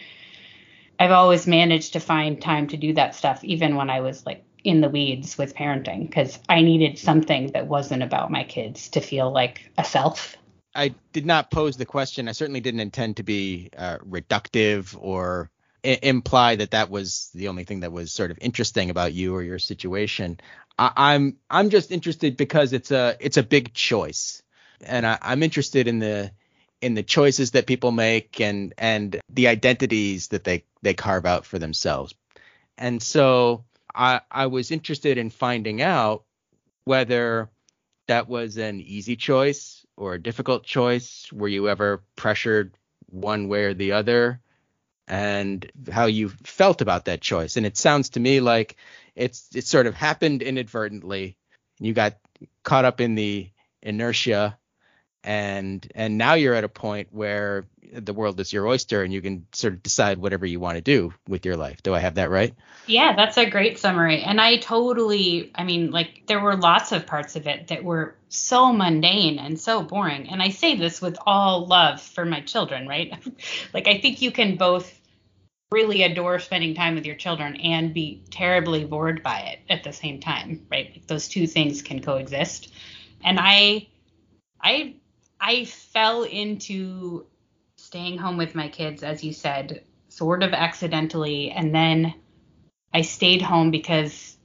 I've always managed to find time to do that stuff, even when I was like in the weeds with parenting, because I needed something that wasn't about my kids to feel like a self. I did not pose the question. I certainly didn't intend to be uh, reductive or I- imply that that was the only thing that was sort of interesting about you or your situation. I- I'm I'm just interested because it's a it's a big choice, and I- I'm interested in the in the choices that people make and and the identities that they they carve out for themselves. And so I I was interested in finding out whether that was an easy choice or a difficult choice. Were you ever pressured one way or the other? And how you felt about that choice. And it sounds to me like it's it sort of happened inadvertently. You got caught up in the inertia and and now you're at a point where the world is your oyster and you can sort of decide whatever you want to do with your life. Do i have that right? Yeah that's a great summary. And i totally i mean like there were lots of parts of it that were so mundane and so boring. And i say this with all love for my children right? Like i think you can both really adore spending time with your children and be terribly bored by it at the same time right? Like those two things can coexist. And i i I fell into staying home with my kids, as you said, sort of accidentally. And then I stayed home because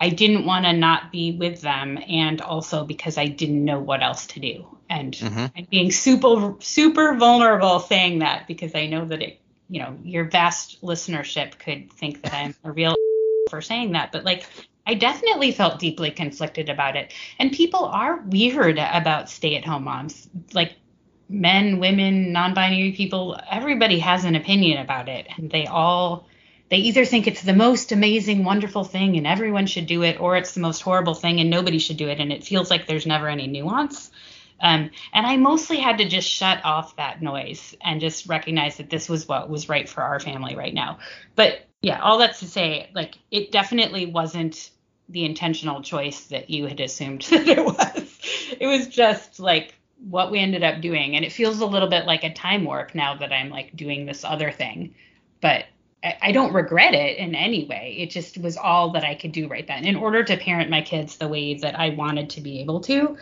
I didn't want to not be with them and also because I didn't know what else to do. And mm-hmm. I'm being super, super vulnerable saying that because I know that it, you know, your vast listenership could think that I'm a real for saying that. But like, I definitely felt deeply conflicted about it. And people are weird about stay at home moms. Like men, women, non binary people, everybody has an opinion about it. And they all, they either think it's the most amazing, wonderful thing and everyone should do it, or it's the most horrible thing and nobody should do it. And it feels like there's never any nuance. Um, and I mostly had to just shut off that noise and just recognize that this was what was right for our family right now. But yeah, all that's to say, like, it definitely wasn't the intentional choice that you had assumed that it was. It was just like what we ended up doing. And it feels a little bit like a time warp now that I'm like doing this other thing. But I, I don't regret it in any way. It just was all that I could do right then in order to parent my kids the way that I wanted to be able to,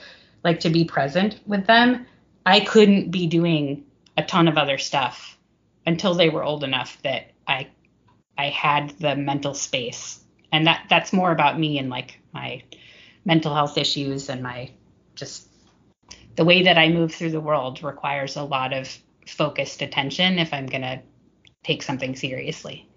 like to be present with them. I couldn't be doing a ton of other stuff until they were old enough that I I had the mental space. And that that's more about me and like my mental health issues and my just the way that I move through the world requires a lot of focused attention if I'm going to take something seriously.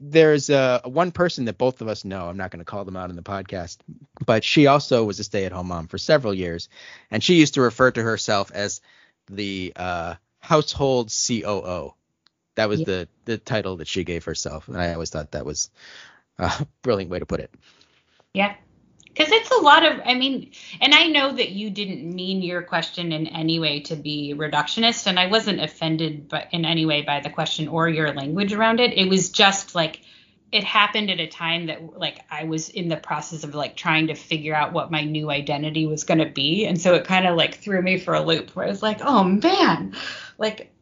There's uh, one person that both of us know. I'm not going to call them out in the podcast, but she also was a stay-at-home mom for several years, and she used to refer to herself as the uh, household COO. That was yeah. the the title that she gave herself, and I always thought that was a brilliant way to put it. Yeah, because it's a lot of i mean and i know that you didn't mean your question in any way to be reductionist and i wasn't offended but in any way by the question or your language around it. It was just like it happened at a time that like i was in the process of like trying to figure out what my new identity was going to be. And so it kind of like threw me for a loop where i was like oh man. Like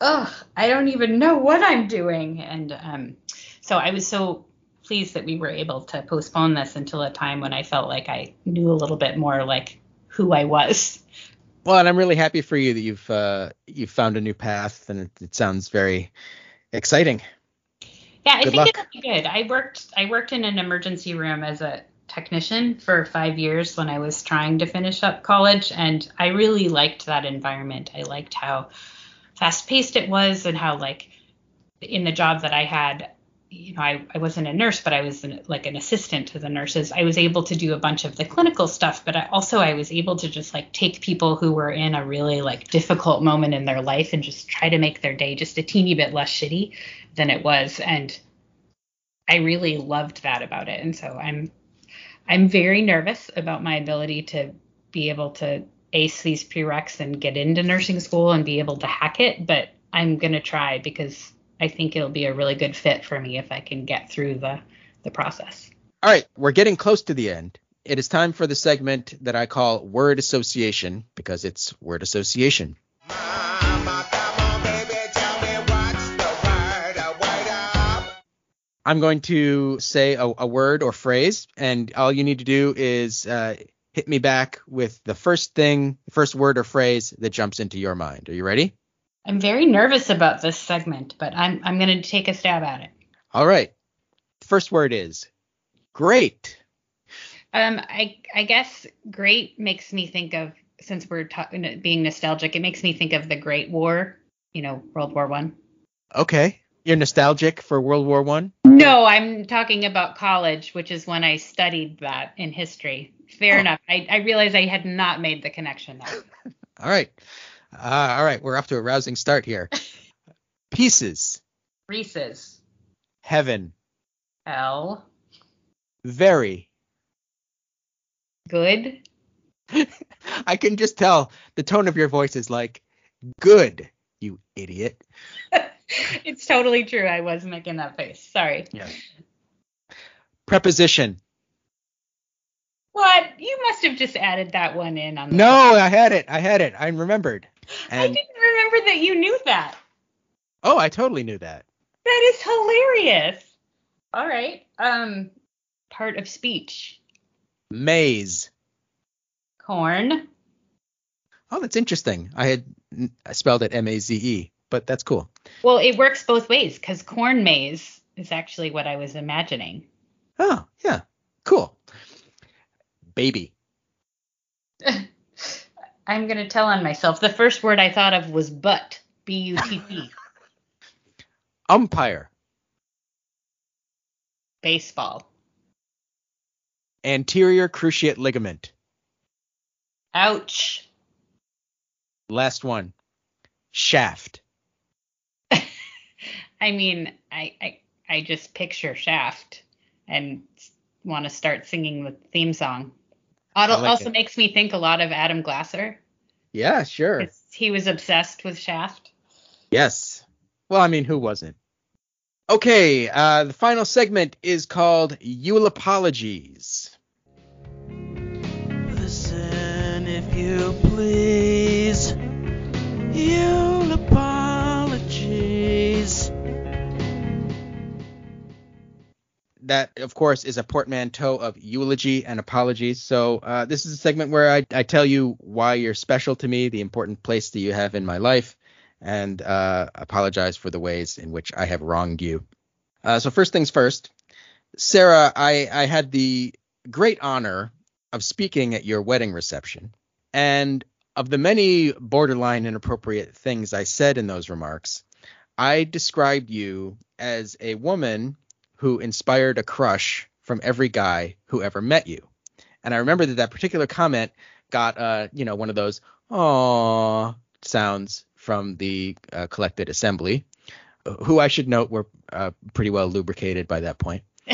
ugh i don't even know what i'm doing. And um so i was so pleased that we were able to postpone this until a time when I felt like I knew a little bit more like who I was. Well, and I'm really happy for you that you've uh, you've found a new path, and it, it sounds very exciting. Yeah, I good think luck. it'll be good. I worked I worked in an emergency room as a technician for five years when I was trying to finish up college, and I really liked that environment. I liked how fast paced it was, and how like in the job that I had, you know, I, I wasn't a nurse, but I was an, like an assistant to the nurses. I was able to do a bunch of the clinical stuff, but I also I was able to just like take people who were in a really like difficult moment in their life and just try to make their day just a teeny bit less shitty than it was. And I really loved that about it. And so I'm I'm very nervous about my ability to be able to ace these prereqs and get into nursing school and be able to hack it, but I'm gonna try because I think it'll be a really good fit for me if I can get through the the process. All right, we're getting close to the end. It is time for the segment that I call word association because it's word association. I'm going to say a, a, word or phrase, and all you need to do is uh, hit me back with the first thing, first word or phrase that jumps into your mind. Are you ready? I'm very nervous about this segment, but I'm I'm going to take a stab at it. All right. First word is great. Um, I I guess great makes me think of since we're talking being nostalgic, it makes me think of the Great War, you know, World War One. Okay, you're nostalgic for World War One. No, I'm talking about college, which is when I studied that in history. Fair oh. enough. I I realize I had not made the connection there. All right. Uh, all right, we're off to a rousing start here. Pieces. Reese's. Heaven. L. Very. Good. I can just tell the tone of your voice is like, good, you idiot. it's totally true. I was making that face. Sorry. Yeah. Preposition. What? You must have just added that one in on the No, I had it. I had it. I remembered. And, I didn't remember that you knew that. Oh, I totally knew that. That is hilarious. All right. Um, part of speech. Maze. Corn. Oh, that's interesting. I had I spelled it M A Z E, but that's cool. Well, it works both ways because corn maze is actually what I was imagining. Oh, yeah. Cool. Baby. I'm going to tell on myself. The first word I thought of was butt. B U T T. Umpire. Baseball. Anterior cruciate ligament. Ouch. Last one. Shaft. I mean, I, I I just picture Shaft and want to start singing the theme song. Also, like also makes me think a lot of Adam Glasser. Yeah, sure. He was obsessed with Shaft. Yes. Well, I mean, who wasn't? Okay, uh, the final segment is called Yule Apologies. Listen if you please. That, of course, is a portmanteau of eulogy and apologies. So, uh, this is a segment where I, I tell you why you're special to me, the important place that you have in my life, and uh, apologize for the ways in which I have wronged you. Uh, so, first things first, Sarah, I, I had the great honor of speaking at your wedding reception. And of the many borderline inappropriate things I said in those remarks, I described you as a woman who inspired a crush from every guy who ever met you. And I remember that that particular comment got, uh, you know, one of those "aww" sounds from the uh, collected assembly, who I should note were uh, pretty well lubricated by that point.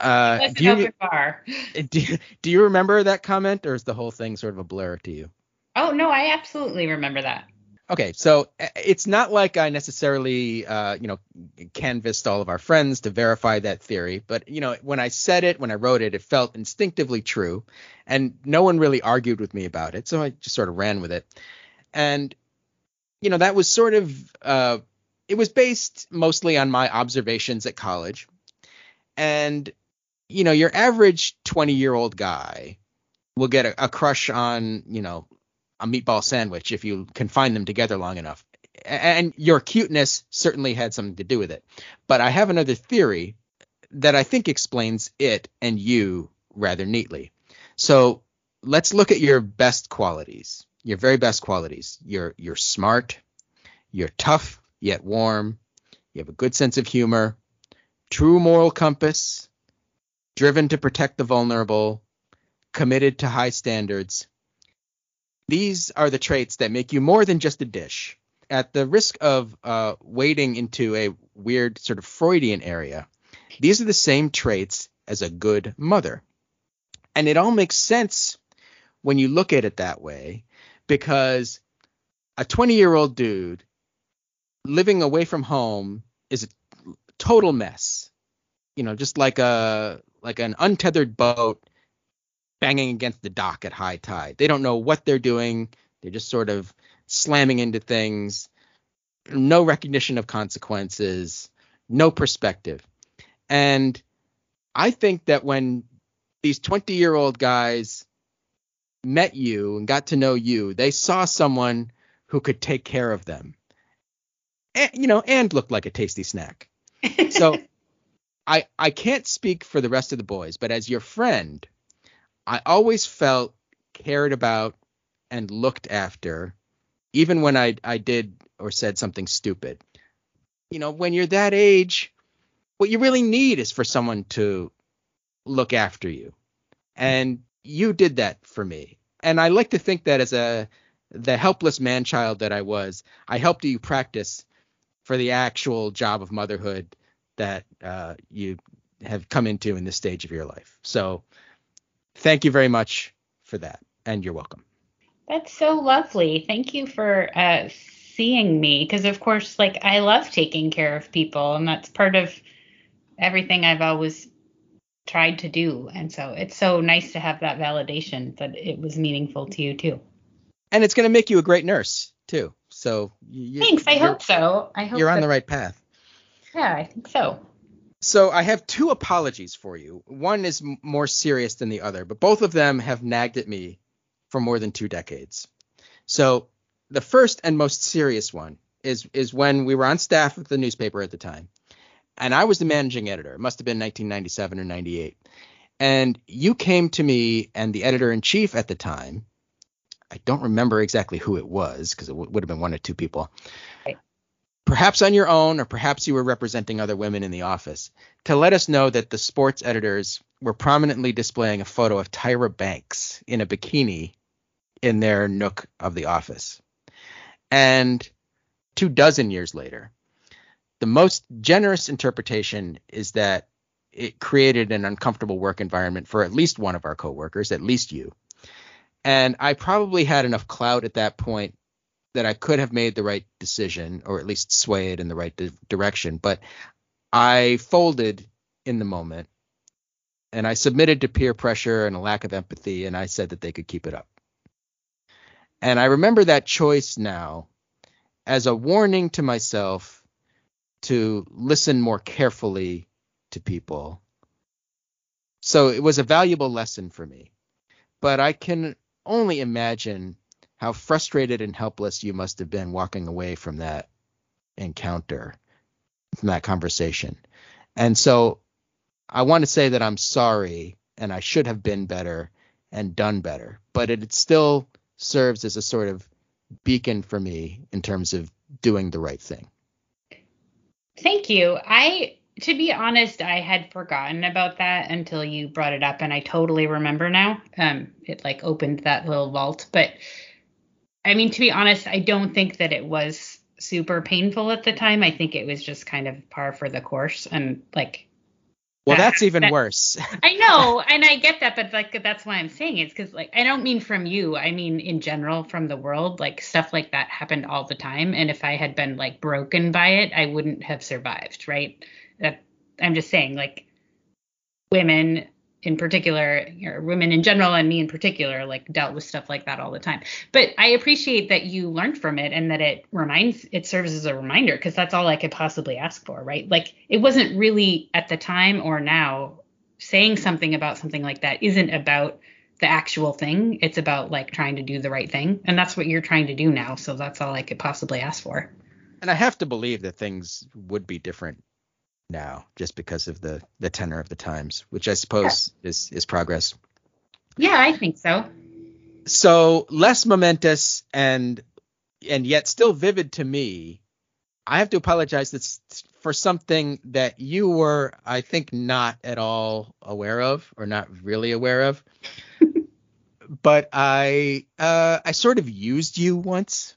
Uh, do, you, bar. do, you- do you remember that comment, or is the whole thing sort of a blur to you? Oh no, I absolutely remember that. Okay, so uh, it's not like I necessarily, uh, you know, canvassed all of our friends to verify that theory, but you know, when I said it, when I wrote it, it felt instinctively true, and no one really argued with me about it, so I just sort of ran with it, and you know, that was sort of, uh, it was based mostly on my observations at college, and you know, your average 20 year old guy will get a, a crush on, you know, a meatball sandwich if you confine them together long enough. And your cuteness certainly had something to do with it. But I have another theory that I think explains it and you rather neatly. So let's look at your best qualities, your very best qualities. You're you're smart, you're tough yet warm, you have a good sense of humor, true moral compass, driven to protect the vulnerable, committed to high standards. These are the traits that make you more than just a dish. At the risk of uh, wading into a weird sort of Freudian area, these are the same traits as a good mother. And it all makes sense when you look at it that way because a 20 year old dude living away from home is a total mess. You know, just like a like an untethered boat banging against the dock at high tide. They don't know what they're doing. They're just sort of slamming into things. No recognition of consequences, no perspective. And I think that when these 20 year old guys met you and got to know you, they saw someone who could take care of them. And, you know, and looked like a tasty snack. So I I can't speak for the rest of the boys, but as your friend, I always felt cared about and looked after, even when I I did or said something stupid. You know, when you're that age, what you really need is for someone to look after you. And you did that for me. And I like to think that as a the helpless man child that I was, I helped you practice for the actual job of motherhood that uh, you have come into in this stage of your life. So thank you very much for that, and you're welcome. That's so lovely. Thank you for uh, seeing me because, of course, like I love taking care of people, and that's part of everything I've always tried to do. And so it's so nice to have that validation that it was meaningful to you too. And it's going to make you a great nurse too. So you, Thanks. I hope so. I hope You're on the right path. Yeah, I think so. So I have two apologies for you. One is m- more serious than the other, but both of them have nagged at me for more than two decades. So the first and most serious one is is when we were on staff at the newspaper at the time, and I was the managing editor. It must have been 1997 or 98. And you came to me and the editor in chief at the time. I don't remember exactly who it was because it w- would have been one or two people. Right. Perhaps on your own, or perhaps you were representing other women in the office, to let us know that the sports editors were prominently displaying a photo of Tyra Banks in a bikini in their nook of the office. And two dozen years later, the most generous interpretation is that it created an uncomfortable work environment for at least one of our coworkers, at least you. And I probably had enough clout at that point that I could have made the right decision or at least sway it in the right di- direction. But I folded in the moment and I submitted to peer pressure and a lack of empathy, and I said that they could keep it up. And I remember that choice now as a warning to myself to listen more carefully to people. So it was a valuable lesson for me. But I can only imagine how frustrated and helpless you must have been walking away from that encounter, from that conversation. And so I want to say that I'm sorry and I should have been better and done better, but it still serves as a sort of beacon for me in terms of doing the right thing. Thank you. I to be honest, I had forgotten about that until you brought it up and I totally remember now. Um it like opened that little vault, but I mean to be honest, I don't think that it was super painful at the time. I think it was just kind of par for the course and like well, that's even that, worse. I know, and I get that, but like that's why I'm saying it's because like I don't mean from you. I mean in general from the world. Like stuff like that happened all the time, and if I had been like broken by it, I wouldn't have survived, right? That I'm just saying, like women in particular, women in general, and me in particular, like dealt with stuff like that all the time. But I appreciate that you learned from it and that it reminds, it serves as a reminder because that's all I could possibly ask for, right? Like it wasn't really at the time or now saying something about something like that isn't about the actual thing. It's about like trying to do the right thing. And that's what you're trying to do now. So that's all I could possibly ask for. And I have to believe that things would be different now just because of the the tenor of the times, which I suppose yeah. is is progress. Yeah, I think so. So less momentous and and yet still vivid to me. I have to apologize this, for something that you were, I think, not at all aware of or not really aware of. but I uh, I sort of used you once.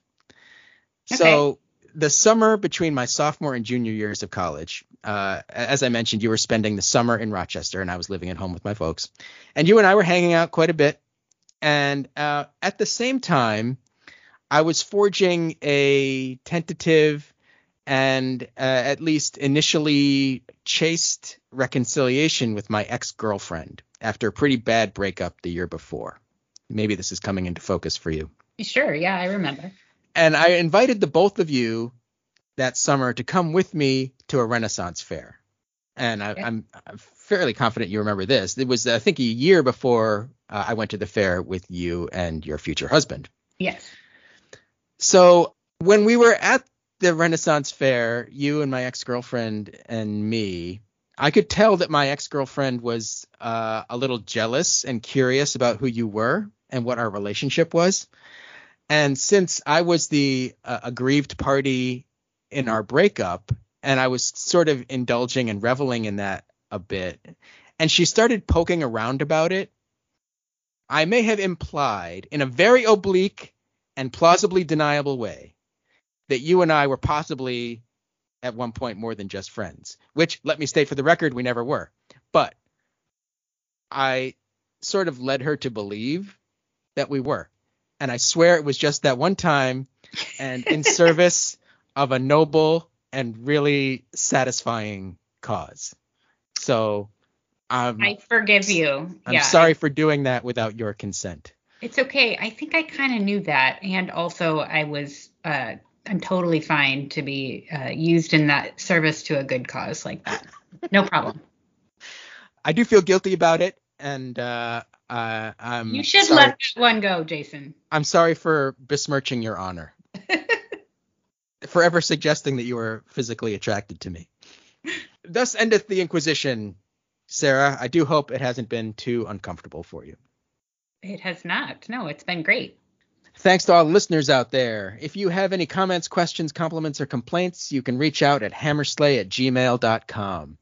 Okay. So the summer between my sophomore and junior years of college, uh, as I mentioned, you were spending the summer in Rochester, and I was living at home with my folks. And you and I were hanging out quite a bit. And uh, at the same time, I was forging a tentative and uh, at least initially chaste reconciliation with my ex girlfriend after a pretty bad breakup the year before. Maybe this is coming into focus for you. Sure. Yeah, I remember. And I invited the both of you that summer to come with me to a Renaissance fair. And I, am fairly confident you remember this. It was, I think, a year before uh, I went to the fair with you and your future husband. Yes. So when we were at the Renaissance fair, you and my ex girlfriend and me, I could tell that my ex girlfriend was uh, a little jealous and curious about who you were and what our relationship was. And since I was the uh, aggrieved party in our breakup, and I was sort of indulging and reveling in that a bit. And she started poking around about it. I may have implied in a very oblique and plausibly deniable way that you and I were possibly at one point more than just friends, which let me state for the record, we never were. But I sort of led her to believe that we were. And I swear it was just that one time and in service of a noble and really satisfying cause. So um, I forgive you. I'm yeah, sorry for doing that without your consent. It's okay. I think I kind of knew that, and also I was. Uh, I'm totally fine to be uh, used in that service to a good cause like that. No problem. I do feel guilty about it, and uh, uh, I'm. You should sorry. let that one go, Jason. I'm sorry for besmirching your honor forever suggesting that you were physically attracted to me. Thus endeth the Inquisition, Sarah. I do hope it hasn't been too uncomfortable for you. It has not. No, it's been great. Thanks to all listeners out there. If you have any comments, questions, compliments, or complaints, you can reach out at hammersla at gmail.com.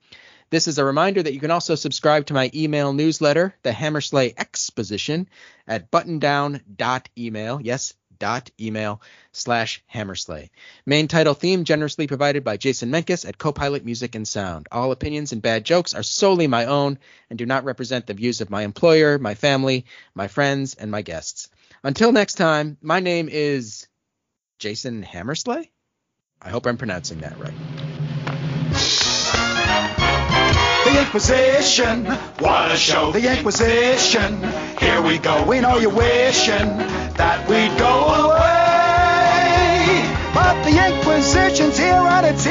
This is a reminder that you can also subscribe to my email newsletter, the Hammersla Exposition, at buttondown.email. Yes, dot email slash hammersla. Main title theme generously provided by Jason Menkes at Copilot Music and Sound. All opinions and bad jokes are solely my own and do not represent the views of my employer, my family, my friends, and my guests. Until next time, my name is Jason Hammersla. I hope I'm pronouncing that right. The Inquisition, what a show. The Inquisition, here we go. We know you're wishing that we'd go away. But the Inquisition's here and it's